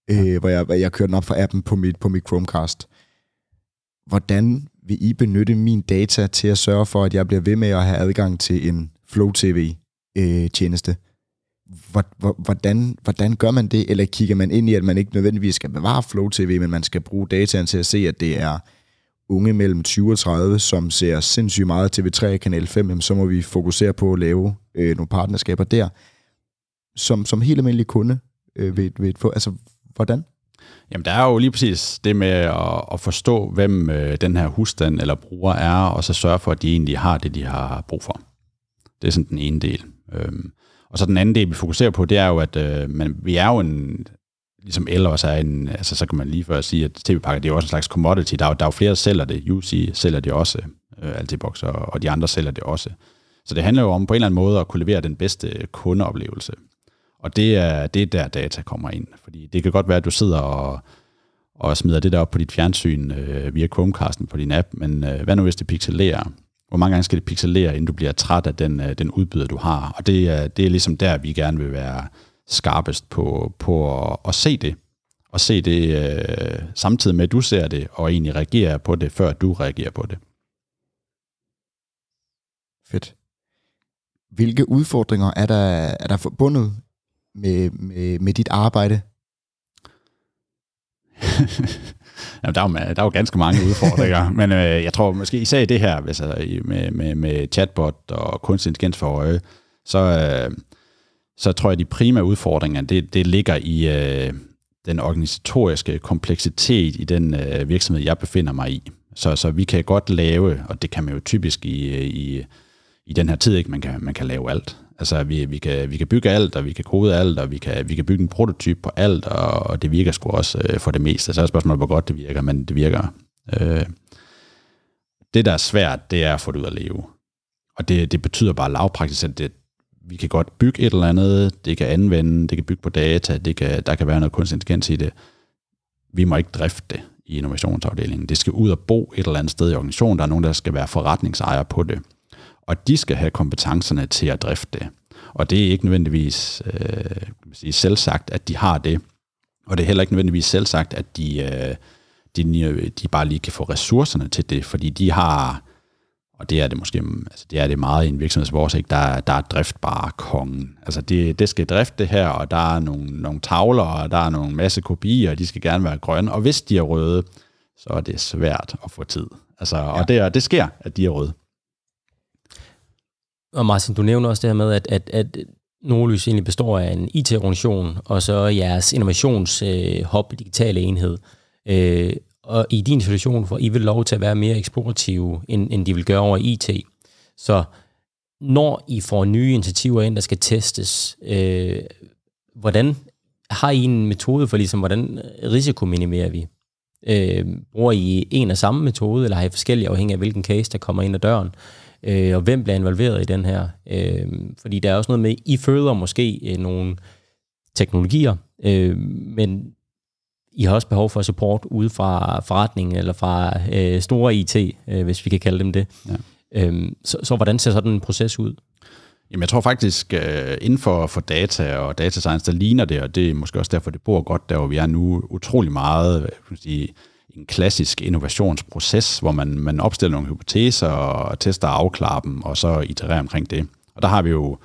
Øh, hvor jeg, hvor jeg kører den op fra appen på mit, på mit Chromecast. Hvordan vil I benytte min data til at sørge for, at jeg bliver ved med at have adgang til en Flow TV-tjeneste? Øh, hvordan, hvordan gør man det? Eller kigger man ind i, at man ikke nødvendigvis skal bevare Flow TV, men man skal bruge dataen til at se, at det er unge mellem 20 og 30, som ser sindssygt meget TV3 Kanal 5, så må vi fokusere på at lave øh, nogle partnerskaber der. Som, som helt almindelig kunde øh, ved, ved få, altså hvordan? Jamen, der er jo lige præcis det med at, at forstå, hvem øh, den her husstand eller bruger er, og så sørge for, at de egentlig har det, de har brug for. Det er sådan den ene del. Øhm, og så den anden del, vi fokuserer på, det er jo, at øh, man, vi er jo en, ligesom el også er en, altså så kan man lige før sige, at tv-pakker, det er jo også en slags commodity. Der er, der er jo flere, der sælger det. UC sælger det også, øh, Altibox, og, og de andre sælger det også. Så det handler jo om på en eller anden måde at kunne levere den bedste kundeoplevelse. Og det er, det er der data kommer ind. Fordi det kan godt være, at du sidder og, og smider det der op på dit fjernsyn øh, via Chromecasten på din app, men øh, hvad nu hvis det pixelerer? Hvor mange gange skal det pixelere, inden du bliver træt af den, øh, den udbyder, du har? Og det er, det er ligesom der, vi gerne vil være skarpest på, på at, at se det. Og se det øh, samtidig med, at du ser det, og egentlig reagere på det, før du reagerer på det. Fedt. Hvilke udfordringer er der, er der forbundet med, med, med dit arbejde? Jamen, der, er jo, der er jo ganske mange udfordringer, men øh, jeg tror måske især i det her, altså, med, med, med chatbot og kunstig intelligens for øje, så, øh, så tror jeg, at de primære udfordringer, det, det ligger i øh, den organisatoriske kompleksitet i den øh, virksomhed, jeg befinder mig i. Så, så vi kan godt lave, og det kan man jo typisk i, øh, i, i den her tid, ikke? Man, kan, man kan lave alt. Altså, vi, vi, kan, vi kan bygge alt, og vi kan kode alt, og vi kan, vi kan bygge en prototyp på alt, og, og det virker sgu også øh, for det meste. Så er spørgsmålet, hvor godt det virker, men det virker. Øh, det, der er svært, det er at få det ud at leve. Og det, det betyder bare lavpraktisk, at det, vi kan godt bygge et eller andet, det kan anvende, det kan bygge på data, det kan, der kan være noget kunstig intelligens i det. Vi må ikke drifte det i innovationsafdelingen. Det skal ud og bo et eller andet sted i organisationen. Der er nogen, der skal være forretningsejer på det og de skal have kompetencerne til at drifte det. Og det er ikke nødvendigvis øh, selvsagt, at de har det, og det er heller ikke nødvendigvis selvsagt, at de, øh, de, de bare lige kan få ressourcerne til det, fordi de har, og det er det måske, altså det er det meget i en virksomhed vores, ikke? Der, der er driftbare kongen. Altså det, det skal drifte det her, og der er nogle, nogle tavler, og der er nogle masse kopier, og de skal gerne være grønne, og hvis de er røde, så er det svært at få tid. Altså, ja. Og det, det sker, at de er røde. Og Martin, du nævner også det her med, at, at, at Nordlys egentlig består af en IT-organisation, og så jeres innovationshop, øh, digitale enhed. Øh, og i din situation, hvor I vil lov til at være mere eksplorative, end, end de vil gøre over IT. Så når I får nye initiativer ind, der skal testes, øh, hvordan har I en metode for, ligesom, hvordan risikominimerer vi? Øh, bruger I en og samme metode, eller har I forskellige afhængig af, hvilken case, der kommer ind ad døren? øh, og hvem bliver involveret i den her. Øh, fordi der er også noget med, I føder måske øh, nogle teknologier, øh, men I har også behov for support ude fra forretningen eller fra øh, store IT, øh, hvis vi kan kalde dem det. Ja. Øhm, så, så hvordan ser sådan en proces ud? Jamen, jeg tror faktisk, uh, inden for, for data og data science, der ligner det, og det er måske også derfor, det bor godt der, hvor vi er nu, utrolig meget kan sige, en klassisk innovationsproces, hvor man, man opstiller nogle hypoteser og tester og afklarer dem, og så itererer omkring det. Og der har vi jo,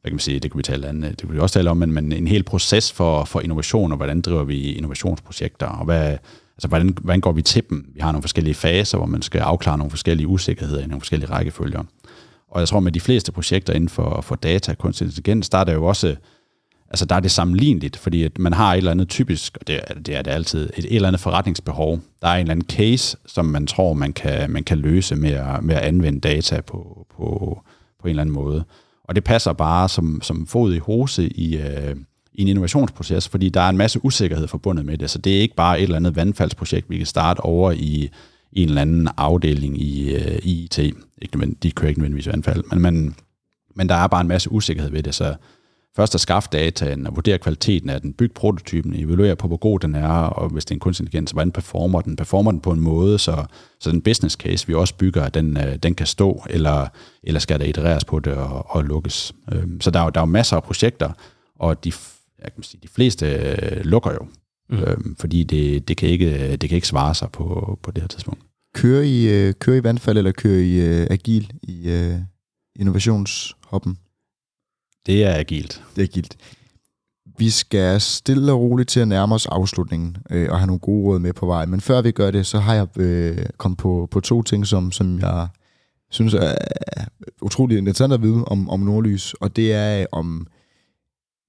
hvad kan man sige, det kan vi tale andet, det kan vi også tale om, men, men en hel proces for, for innovation, og hvordan driver vi innovationsprojekter, og hvad, altså hvordan, hvordan går vi til dem? Vi har nogle forskellige faser, hvor man skal afklare nogle forskellige usikkerheder i nogle forskellige rækkefølger. Og jeg tror, med de fleste projekter inden for, for data og kunstig intelligens, der er der jo også, altså der er det sammenligneligt, fordi at man har et eller andet typisk, og det er det, er det altid, et, et eller andet forretningsbehov. Der er en eller anden case, som man tror, man kan, man kan løse med at, med at anvende data på, på, på en eller anden måde. Og det passer bare som, som fod i hose i, øh, i en innovationsproces, fordi der er en masse usikkerhed forbundet med det. Så det er ikke bare et eller andet vandfaldsprojekt, vi kan starte over i en eller anden afdeling i, øh, i IT. Ikke, men de kører ikke nødvendigvis vandfald, men, men, men der er bare en masse usikkerhed ved det, så først at skaffe dataen og vurdere kvaliteten af den, bygge prototypen, evaluere på, hvor god den er, og hvis det er en kunstig intelligens, hvordan performer den? Performer den på en måde, så, så den business case, vi også bygger, den, øh, den kan stå, eller, eller skal der itereres på det og, og lukkes? Øhm, så der er, der er jo masser af projekter, og de, jeg kan sige, de fleste øh, lukker jo, mm. øhm, fordi det, det, kan ikke, det kan ikke svare sig på, på det her tidspunkt. Kører I, øh, kører I vandfald, eller kører I agil i innovationshoppen? Det er agilt. Det er agilt. Vi skal stille og roligt til at nærme os afslutningen øh, og have nogle gode råd med på vej. Men før vi gør det, så har jeg øh, kommet på, på to ting, som, som jeg synes er utrolig interessant at vide om, om Nordlys. Og det er øh, om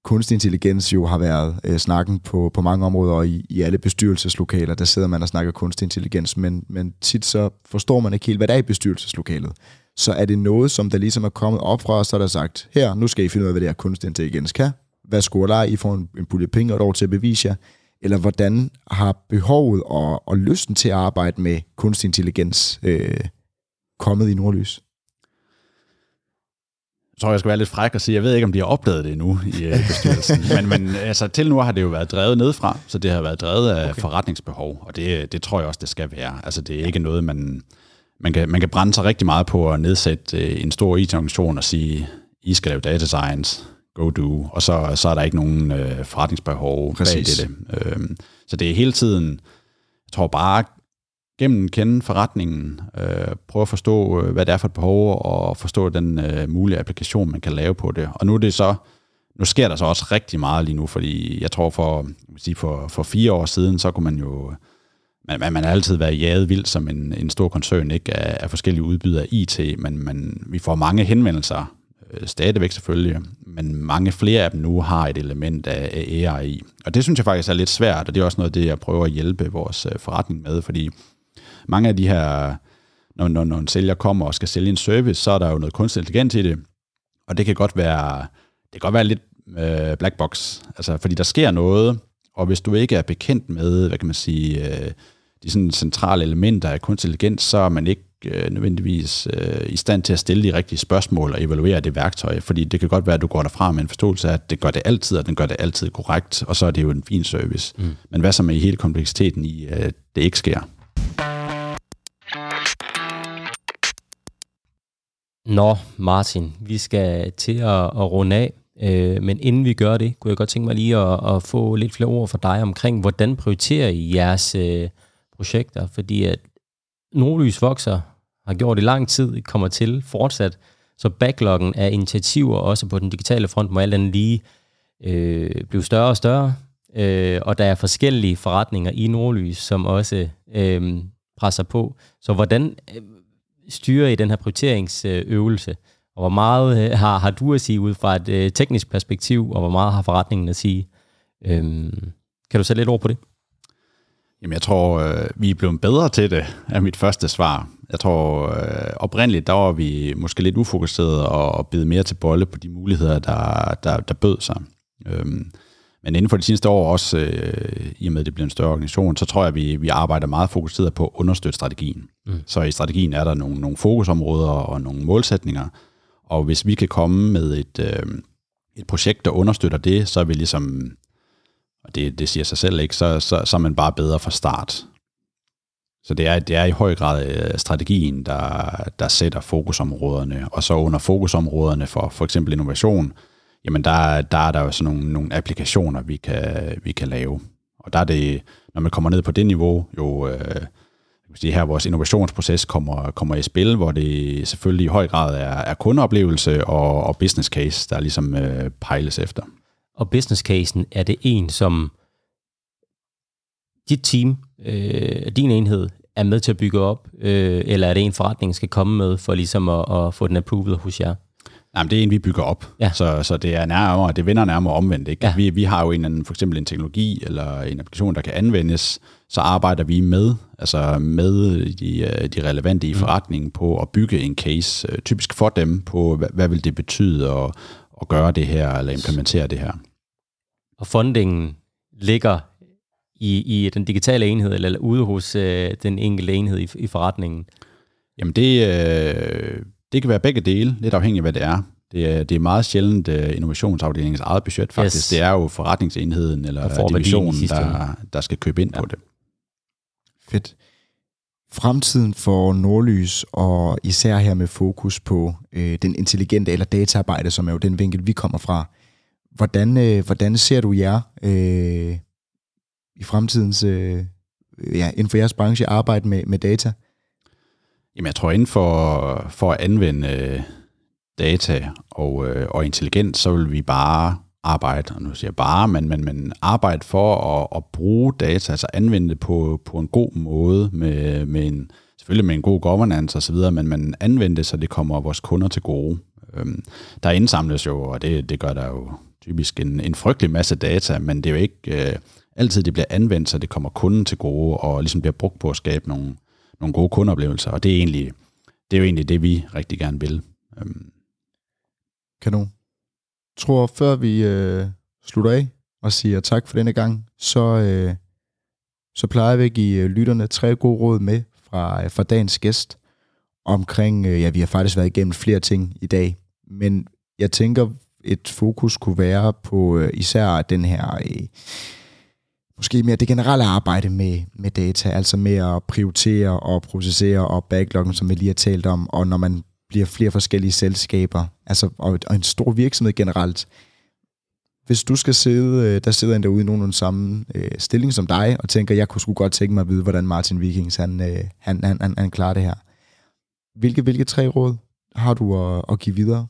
kunstig intelligens jo har været øh, snakken på, på mange områder, og i, i alle bestyrelseslokaler, der sidder man og snakker kunstig intelligens, men, men tit så forstår man ikke helt, hvad der er i bestyrelseslokalet. Så er det noget, som der ligesom er kommet op fra, og så er der sagt, her, nu skal I finde ud af, hvad det her kunstig intelligens kan. Hvad skulle der I får en, en pulje penge og et år til at bevise jer. Eller hvordan har behovet og, og lysten til at arbejde med kunstig intelligens øh, kommet i nordlys? Jeg tror, jeg skal være lidt fræk og sige, jeg ved ikke, om de har opdaget det endnu i uh, bestyrelsen. men, men altså, til nu har det jo været drevet nedfra, så det har været drevet af okay. forretningsbehov, og det, det tror jeg også, det skal være. Altså, det er ikke noget, man, man, kan, man kan brænde sig rigtig meget på at nedsætte uh, en stor IT-organisation og sige, I skal lave data science, go do, og så, så er der ikke nogen uh, forretningsbehov Præcis. bag det. Uh, så det er hele tiden, jeg tror bare, gennem kende forretningen, øh, prøve at forstå, øh, hvad det er for et behov, og forstå den øh, mulige applikation, man kan lave på det. Og nu er det så, nu sker der så også rigtig meget lige nu, fordi jeg tror for, sige, for, for fire år siden, så kunne man jo, man, man har altid været jaget vildt som en, en stor koncern, ikke af, af forskellige udbydere af IT, men, men vi får mange henvendelser, øh, stadigvæk selvfølgelig, men mange flere af dem nu har et element af, af AI Og det synes jeg faktisk er lidt svært, og det er også noget af det, jeg prøver at hjælpe vores øh, forretning med, fordi mange af de her, når, når, når en sælger kommer og skal sælge en service, så er der jo noget kunstig intelligens i det, og det kan godt være, det kan godt være lidt øh, black box, altså fordi der sker noget, og hvis du ikke er bekendt med, hvad kan man sige, øh, de sådan centrale elementer af kunstig intelligens, så er man ikke øh, nødvendigvis øh, i stand til at stille de rigtige spørgsmål og evaluere det værktøj, fordi det kan godt være, at du går derfra med en forståelse af, at det gør det altid, og den gør det altid korrekt, og så er det jo en fin service. Mm. Men hvad så med hele kompleksiteten i, at det ikke sker? Nå, Martin, vi skal til at, at runde af, øh, men inden vi gør det, kunne jeg godt tænke mig lige at, at få lidt flere ord fra dig omkring, hvordan prioriterer I jeres øh, projekter? Fordi at Nordlys vokser, har gjort i lang tid, kommer til fortsat, så backloggen af initiativer, også på den digitale front, må alt andet lige øh, blive større og større, øh, og der er forskellige forretninger i Nordlys, som også øh, presser på. Så hvordan øh, styrer I den her prioriteringsøvelse? Og hvor meget øh, har, har du at sige ud fra et øh, teknisk perspektiv, og hvor meget har forretningen at sige? Øh, kan du sætte lidt ord på det? Jamen, jeg tror, øh, vi er blevet bedre til det, er mit første svar. Jeg tror, øh, oprindeligt, der var vi måske lidt ufokuseret og, og bide mere til bolle på de muligheder, der, der, der bød sig. Øhm, men inden for de seneste år, også øh, i og med, at det bliver en større organisation, så tror jeg, at vi, vi arbejder meget fokuseret på at understøtte strategien. Mm. Så i strategien er der nogle, nogle fokusområder og nogle målsætninger, og hvis vi kan komme med et, øh, et projekt, der understøtter det, så er vi ligesom og det, det siger sig selv ikke, så, så, så er man bare bedre fra start. Så det er, det er i høj grad øh, strategien, der, der sætter fokusområderne, og så under fokusområderne for for eksempel innovation, jamen der, der er der jo sådan nogle, nogle applikationer, vi kan, vi kan lave. Og der er det, når man kommer ned på det niveau, jo øh, sige, her vores innovationsproces kommer, kommer i spil, hvor det selvfølgelig i høj grad er, er kundeoplevelse og, og business case, der ligesom øh, pejles efter. Og business casen, er det en, som dit team, øh, din enhed, er med til at bygge op, øh, eller er det en forretning, skal komme med for ligesom at, at få den approved hos jer? Jamen, det er en, vi bygger op, ja. så, så det er nærmere, det vender nærmere omvendt. Ikke? Ja. Vi, vi har jo en anden, for eksempel en teknologi eller en applikation, der kan anvendes, så arbejder vi med, altså med de, øh, de relevante i mm. forretningen på at bygge en case, øh, typisk for dem, på hvad, hvad vil det betyde at, at gøre det her, eller implementere det her. Og fundingen ligger i, i den digitale enhed, eller ude hos øh, den enkelte enhed i, i forretningen? Jamen det, øh, det kan være begge dele, lidt afhængig af hvad det er. Det er, det er meget sjældent uh, innovationsafdelingens eget budget faktisk. Yes. Det er jo forretningsenheden eller divisionen, der, der skal købe ind ja. på det. Fedt. Fremtiden for Nordlys, og især her med fokus på øh, den intelligente eller dataarbejde, som er jo den vinkel, vi kommer fra. Hvordan, øh, hvordan ser du jer øh, i fremtidens, øh, ja, inden for jeres branche, arbejde med, med data? Jamen, jeg tror, inden for, for at anvende øh, data og, øh, og intelligens, så vil vi bare arbejde, og nu siger jeg bare, men, men, men arbejde for at, at bruge data, altså anvende det på, på en god måde, med, med en, selvfølgelig med en god governance osv., men man anvende det, så det kommer vores kunder til gode. Øhm, der indsamles jo, og det, det gør der jo typisk en, en frygtelig masse data, men det er jo ikke øh, altid, det bliver anvendt, så det kommer kunden til gode, og ligesom bliver brugt på at skabe nogle, nogle gode kundeoplevelser, og det er, egentlig, det er jo egentlig det, vi rigtig gerne vil. Øhm. Kanon. Jeg tror, før vi øh, slutter af og siger tak for denne gang, så, øh, så plejer vi at give øh, lytterne tre gode råd med fra, øh, fra dagens gæst omkring, øh, ja, vi har faktisk været igennem flere ting i dag, men jeg tænker, et fokus kunne være på øh, især den her øh, måske mere det generelle arbejde med, med data, altså med at prioritere og processere og backloggen, som vi lige har talt om, og når man bliver flere forskellige selskaber, altså og, og en stor virksomhed generelt. Hvis du skal sidde, øh, der sidder en derude i nogenlunde samme øh, stilling som dig, og tænker, jeg kunne sgu godt tænke mig at vide, hvordan Martin Vikings han, øh, han, han, han, han klarer det her. Hvilke, hvilke tre råd har du at, at give videre?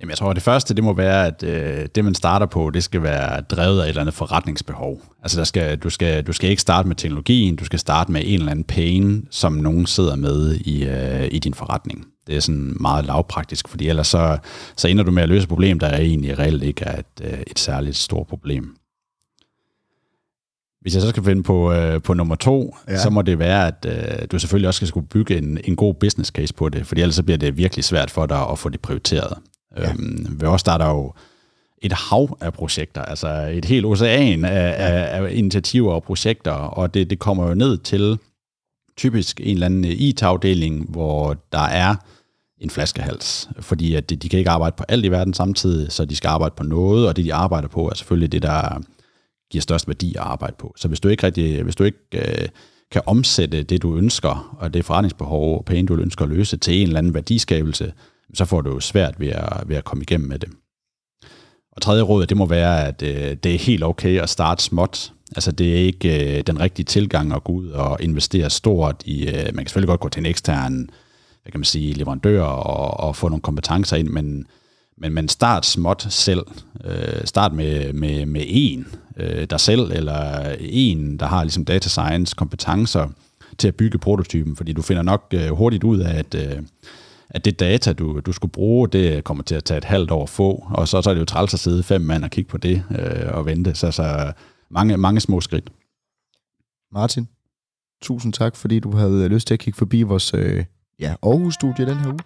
Jamen, jeg tror, at det første, det må være, at øh, det, man starter på, det skal være drevet af et eller andet forretningsbehov. Altså, der skal, du, skal, du skal ikke starte med teknologien, du skal starte med en eller anden pain, som nogen sidder med i, øh, i din forretning. Det er sådan meget lavpraktisk, fordi ellers så, så ender du med at løse et problem, der er egentlig reelt ikke er et, øh, et særligt stort problem. Hvis jeg så skal finde på, øh, på nummer to, ja. så må det være, at øh, du selvfølgelig også skal skulle bygge en, en god business case på det, fordi ellers så bliver det virkelig svært for dig at få det prioriteret. Ja. Øhm, ved os der er der jo et hav af projekter, altså et helt ocean af, af, af initiativer og projekter, og det, det kommer jo ned til typisk en eller anden IT-afdeling, hvor der er en flaskehals, fordi at de, de kan ikke arbejde på alt i verden samtidig, så de skal arbejde på noget, og det de arbejder på er selvfølgelig det, der giver størst værdi at arbejde på. Så hvis du ikke rigtig, hvis du ikke øh, kan omsætte det, du ønsker, og det forretningsbehov og penge, du ønsker at løse, til en eller anden værdiskabelse, så får du jo svært ved at, ved at komme igennem med det. Og tredje råd, det må være, at øh, det er helt okay at starte småt. Altså det er ikke øh, den rigtige tilgang at gå ud og investere stort i, øh, man kan selvfølgelig godt gå til en ekstern, hvad kan man sige, leverandør og, og få nogle kompetencer ind, men, men, men start småt selv. Øh, start med, med, med en øh, der selv, eller en, der har ligesom data science kompetencer til at bygge prototypen, fordi du finder nok øh, hurtigt ud af, at øh, at det data, du, du skulle bruge, det kommer til at tage et halvt år at få, og så, så er det jo træls at sidde fem mand og kigge på det øh, og vente. Så, så mange, mange små skridt. Martin, tusind tak, fordi du havde lyst til at kigge forbi vores øh, ja, Aarhus-studie den her uge.